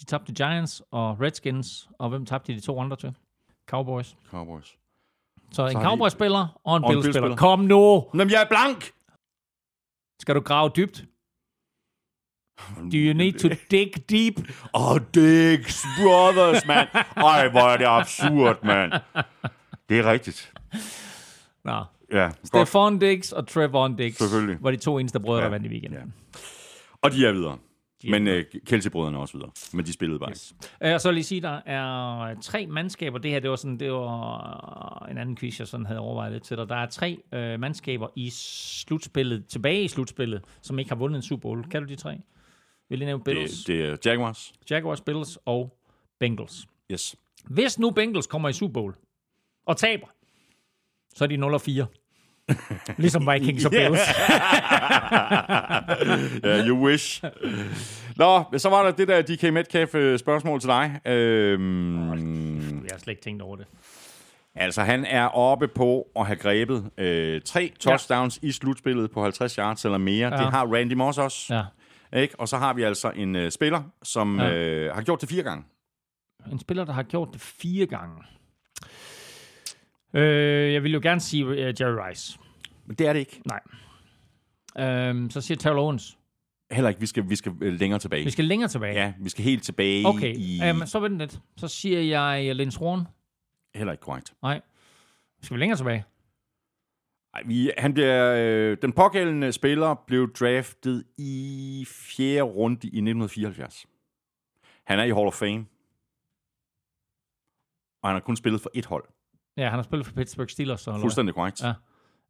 De tabte Giants og Redskins, og hvem tabte de to andre til? Cowboys. Cowboys. Så en Cowboys-spiller og en og Bills-spiller. Kom nu! Jamen, jeg er blank! Skal du grave dybt? Do you need to dig deep? Åh, oh, Dix Brothers, mand. Ej, hvor er det absurd, mand. Det er rigtigt. Nå. Ja. Stefan Diggs og Trevon Diggs Selvfølgelig. var de to eneste brødre, der Ja. vandt i weekenden. Ja. Og de er videre. De er Men øh, Kelsey-brødrene er også videre. Men de spillede bare Yes. Øh, Og så vil jeg lige sige, der er tre mandskaber. Det her, det var, sådan, det var en anden quiz, jeg sådan havde overvejet lidt til dig. Der er tre øh, mandskaber i slutspillet, tilbage i slutspillet, som ikke har vundet en Super Bowl. Kan du de tre? Vil lige nævne Bills, Det, det er Jaguars. Jaguars, Bills og Bengals. Yes. Hvis nu Bengals kommer i Super Bowl og taber, så er de 0 og 4. <laughs> ligesom Vikings og Bills. <laughs> Ja, you wish. Nå, så var der det der DK Metcalf-spørgsmål til dig. Øhm, Jeg har slet ikke tænkt over det. altså, han er oppe på at have grebet øh, tre touchdowns ja. i slutspillet på 50 yards eller mere. Ja. Det har Randy Moss også. Ja. Ikke? Og så har vi altså en øh, spiller, som ja. øh, har gjort det fire gange. En spiller, der har gjort det fire gange. Øh, jeg vil jo gerne sige uh, Jerry Rice. Men det er det ikke. Nej. Øhm, så siger Terrell Owens. Heller ikke. Vi skal, vi skal øh, længere tilbage. Vi skal længere tilbage. Ja, vi skal helt tilbage Okay, i... Jamen, så vent lidt. Så siger jeg Lynn Swan. Heller ikke korrekt. Nej. Skal vi længere tilbage? Ej, vi, han bliver, øh, den pågældende spiller blev draftet i fjerde runde i 1974. Han er i Hall of Fame. Og han har kun spillet for et hold. Ja, han har spillet for Pittsburgh Steelers. Så, Fuldstændig korrekt. Ja.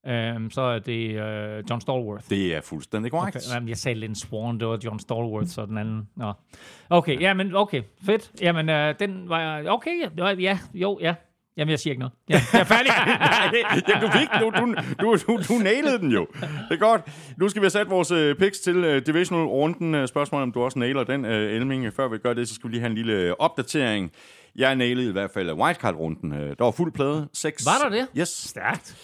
Øhm, så er det øh, John Stallworth. Det er fuldstændig korrekt. Okay, jamen, jeg sagde Lynn Swan, det var John Stallworth, så den anden. Nå. Okay, jamen, okay, fedt. Jamen, øh, den var, okay, ja, ja, jo, ja. Jamen, jeg siger ikke noget. Ja, jeg er færdig. <laughs> ja, du fik, du, du, du, du, du nailede den jo. Det er godt. Nu skal vi have sat vores øh, picks til øh, divisional-runden. Øh, spørgsmål om du også nailer den, øh, Elming. Før vi gør det, så skal vi lige have en lille øh, opdatering. Jeg nailede i hvert fald wildcard-runden. Øh, der var fuld plade. 6, Var der det? Yes. Stærkt.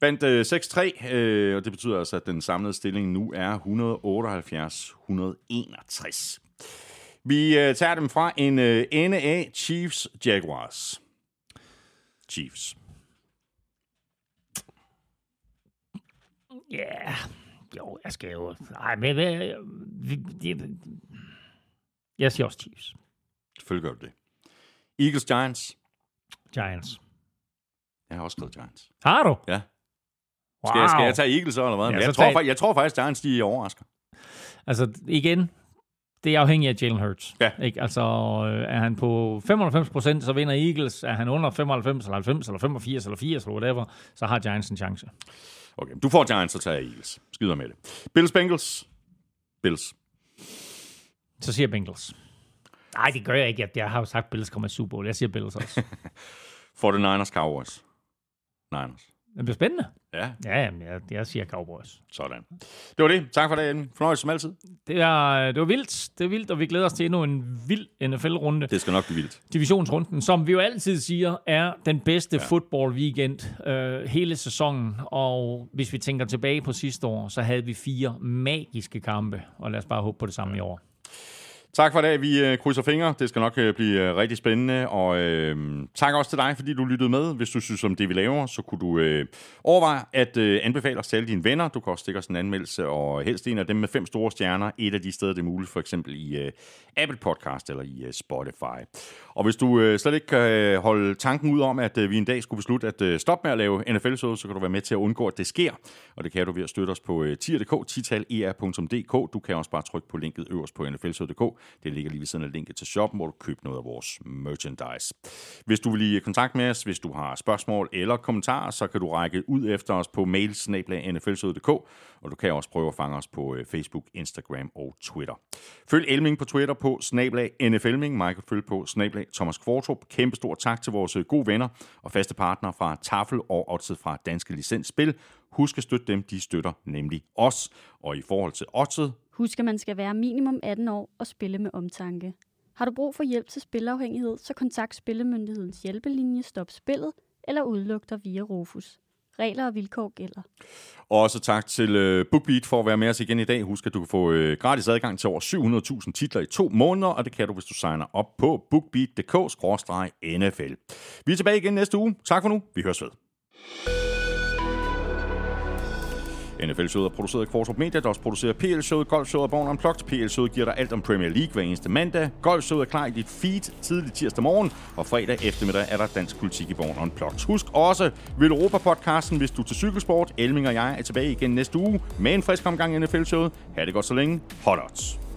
Vandt øh, 6-3, øh, og det betyder altså, at den samlede stilling nu er 178-161. Vi øh, tager dem fra en øh, ende af Chiefs Jaguars. Chiefs. Ja, yeah. jo, jeg skal jo... Ej, men... Øh, vi, det, jeg siger også Chiefs. Selvfølgelig gør du det. Eagles Giants. Giants. Jeg har også skrevet Giants. Har du? Ja. Wow. Skal, jeg, skal jeg tage Eagles så, eller hvad? Ja, jeg, tror, tag- jeg tror faktisk, Giants de overrasker. Altså, igen, det er afhængigt af Jalen Hurts. Ja. Ikke? Altså, øh, er han på 95% så vinder Eagles. Er han under 95, eller 90, eller 85, eller 80, eller whatever, så har Giants en chance. Okay, du får Giants, så tager jeg Eagles. Skider med det. Bills Bengals. Bills. Så siger Bengals. Nej, det gør jeg ikke. Jeg, jeg har jo sagt, Bills kommer i Super Bowl. Jeg siger Bills også. <laughs> 49ers Cowboys. Niners. Det bliver spændende. Ja, Ja, jamen, jeg, jeg siger Cowboys. sådan. Det var det. Tak for dagen. Fornøjelse som altid. Det, er, det var vildt. Det er vildt, og vi glæder os til endnu en vild NFL-runde. Det skal nok blive vildt. Divisionsrunden, som vi jo altid siger, er den bedste ja. football-weekend øh, hele sæsonen. Og hvis vi tænker tilbage på sidste år, så havde vi fire magiske kampe. Og lad os bare håbe på det samme ja. i år. Tak for i dag. Vi øh, krydser fingre. Det skal nok øh, blive øh, rigtig spændende. Og øh, tak også til dig, fordi du lyttede med. Hvis du synes om det, vi laver, så kunne du øh, overveje at øh, anbefale os til alle dine venner. Du kan også stikke os en anmeldelse, og helst en af dem med fem store stjerner. Et af de steder, det er muligt, for eksempel i øh, Apple Podcast eller i øh, Spotify. Og hvis du øh, slet ikke kan øh, holde tanken ud om, at øh, vi en dag skulle beslutte at øh, stoppe med at lave nfl så så kan du være med til at undgå, at det sker. Og det kan du ved at støtte os på øh, tier.dk, titaler.dk. Du kan også bare trykke på linket øverst på nflshow.dk. Det ligger lige ved siden af linket til shoppen, hvor du køber noget af vores merchandise. Hvis du vil i kontakt med os, hvis du har spørgsmål eller kommentarer, så kan du række ud efter os på mail og du kan også prøve at fange os på øh, Facebook, Instagram og Twitter. Følg Elming på Twitter på snablag NFLming. Mig kan følge på snablag Thomas Kvartrup. Kæmpe stor tak til vores øh, gode venner og faste partnere fra Tafel og Odset fra Danske Licensspil. Husk at støtte dem, de støtter nemlig os. Og i forhold til Odset, Husk, at man skal være minimum 18 år og spille med omtanke. Har du brug for hjælp til spilafhængighed, så kontakt Spillemyndighedens hjælpelinje Stop Spillet eller udluk dig via Rufus. Regler og vilkår gælder. Og også tak til øh, BookBeat for at være med os igen i dag. Husk, at du kan få øh, gratis adgang til over 700.000 titler i to måneder, og det kan du, hvis du signer op på bookbeat.dk-nfl. Vi er tilbage igen næste uge. Tak for nu. Vi høres ved. NFL-showet er produceret af Kvartrup Media, der også producerer PL-showet, Golf-showet og Born Unplugged. PL-showet giver dig alt om Premier League hver eneste mandag. Golf-showet er klar i dit feed tidlig tirsdag morgen, og fredag eftermiddag er der dansk politik i Born Unplugged. Husk også Vil Europa-podcasten, hvis du er til cykelsport. Elming og jeg er tilbage igen næste uge med en frisk omgang i NFL-showet. Ha' det godt så længe. Hot odds.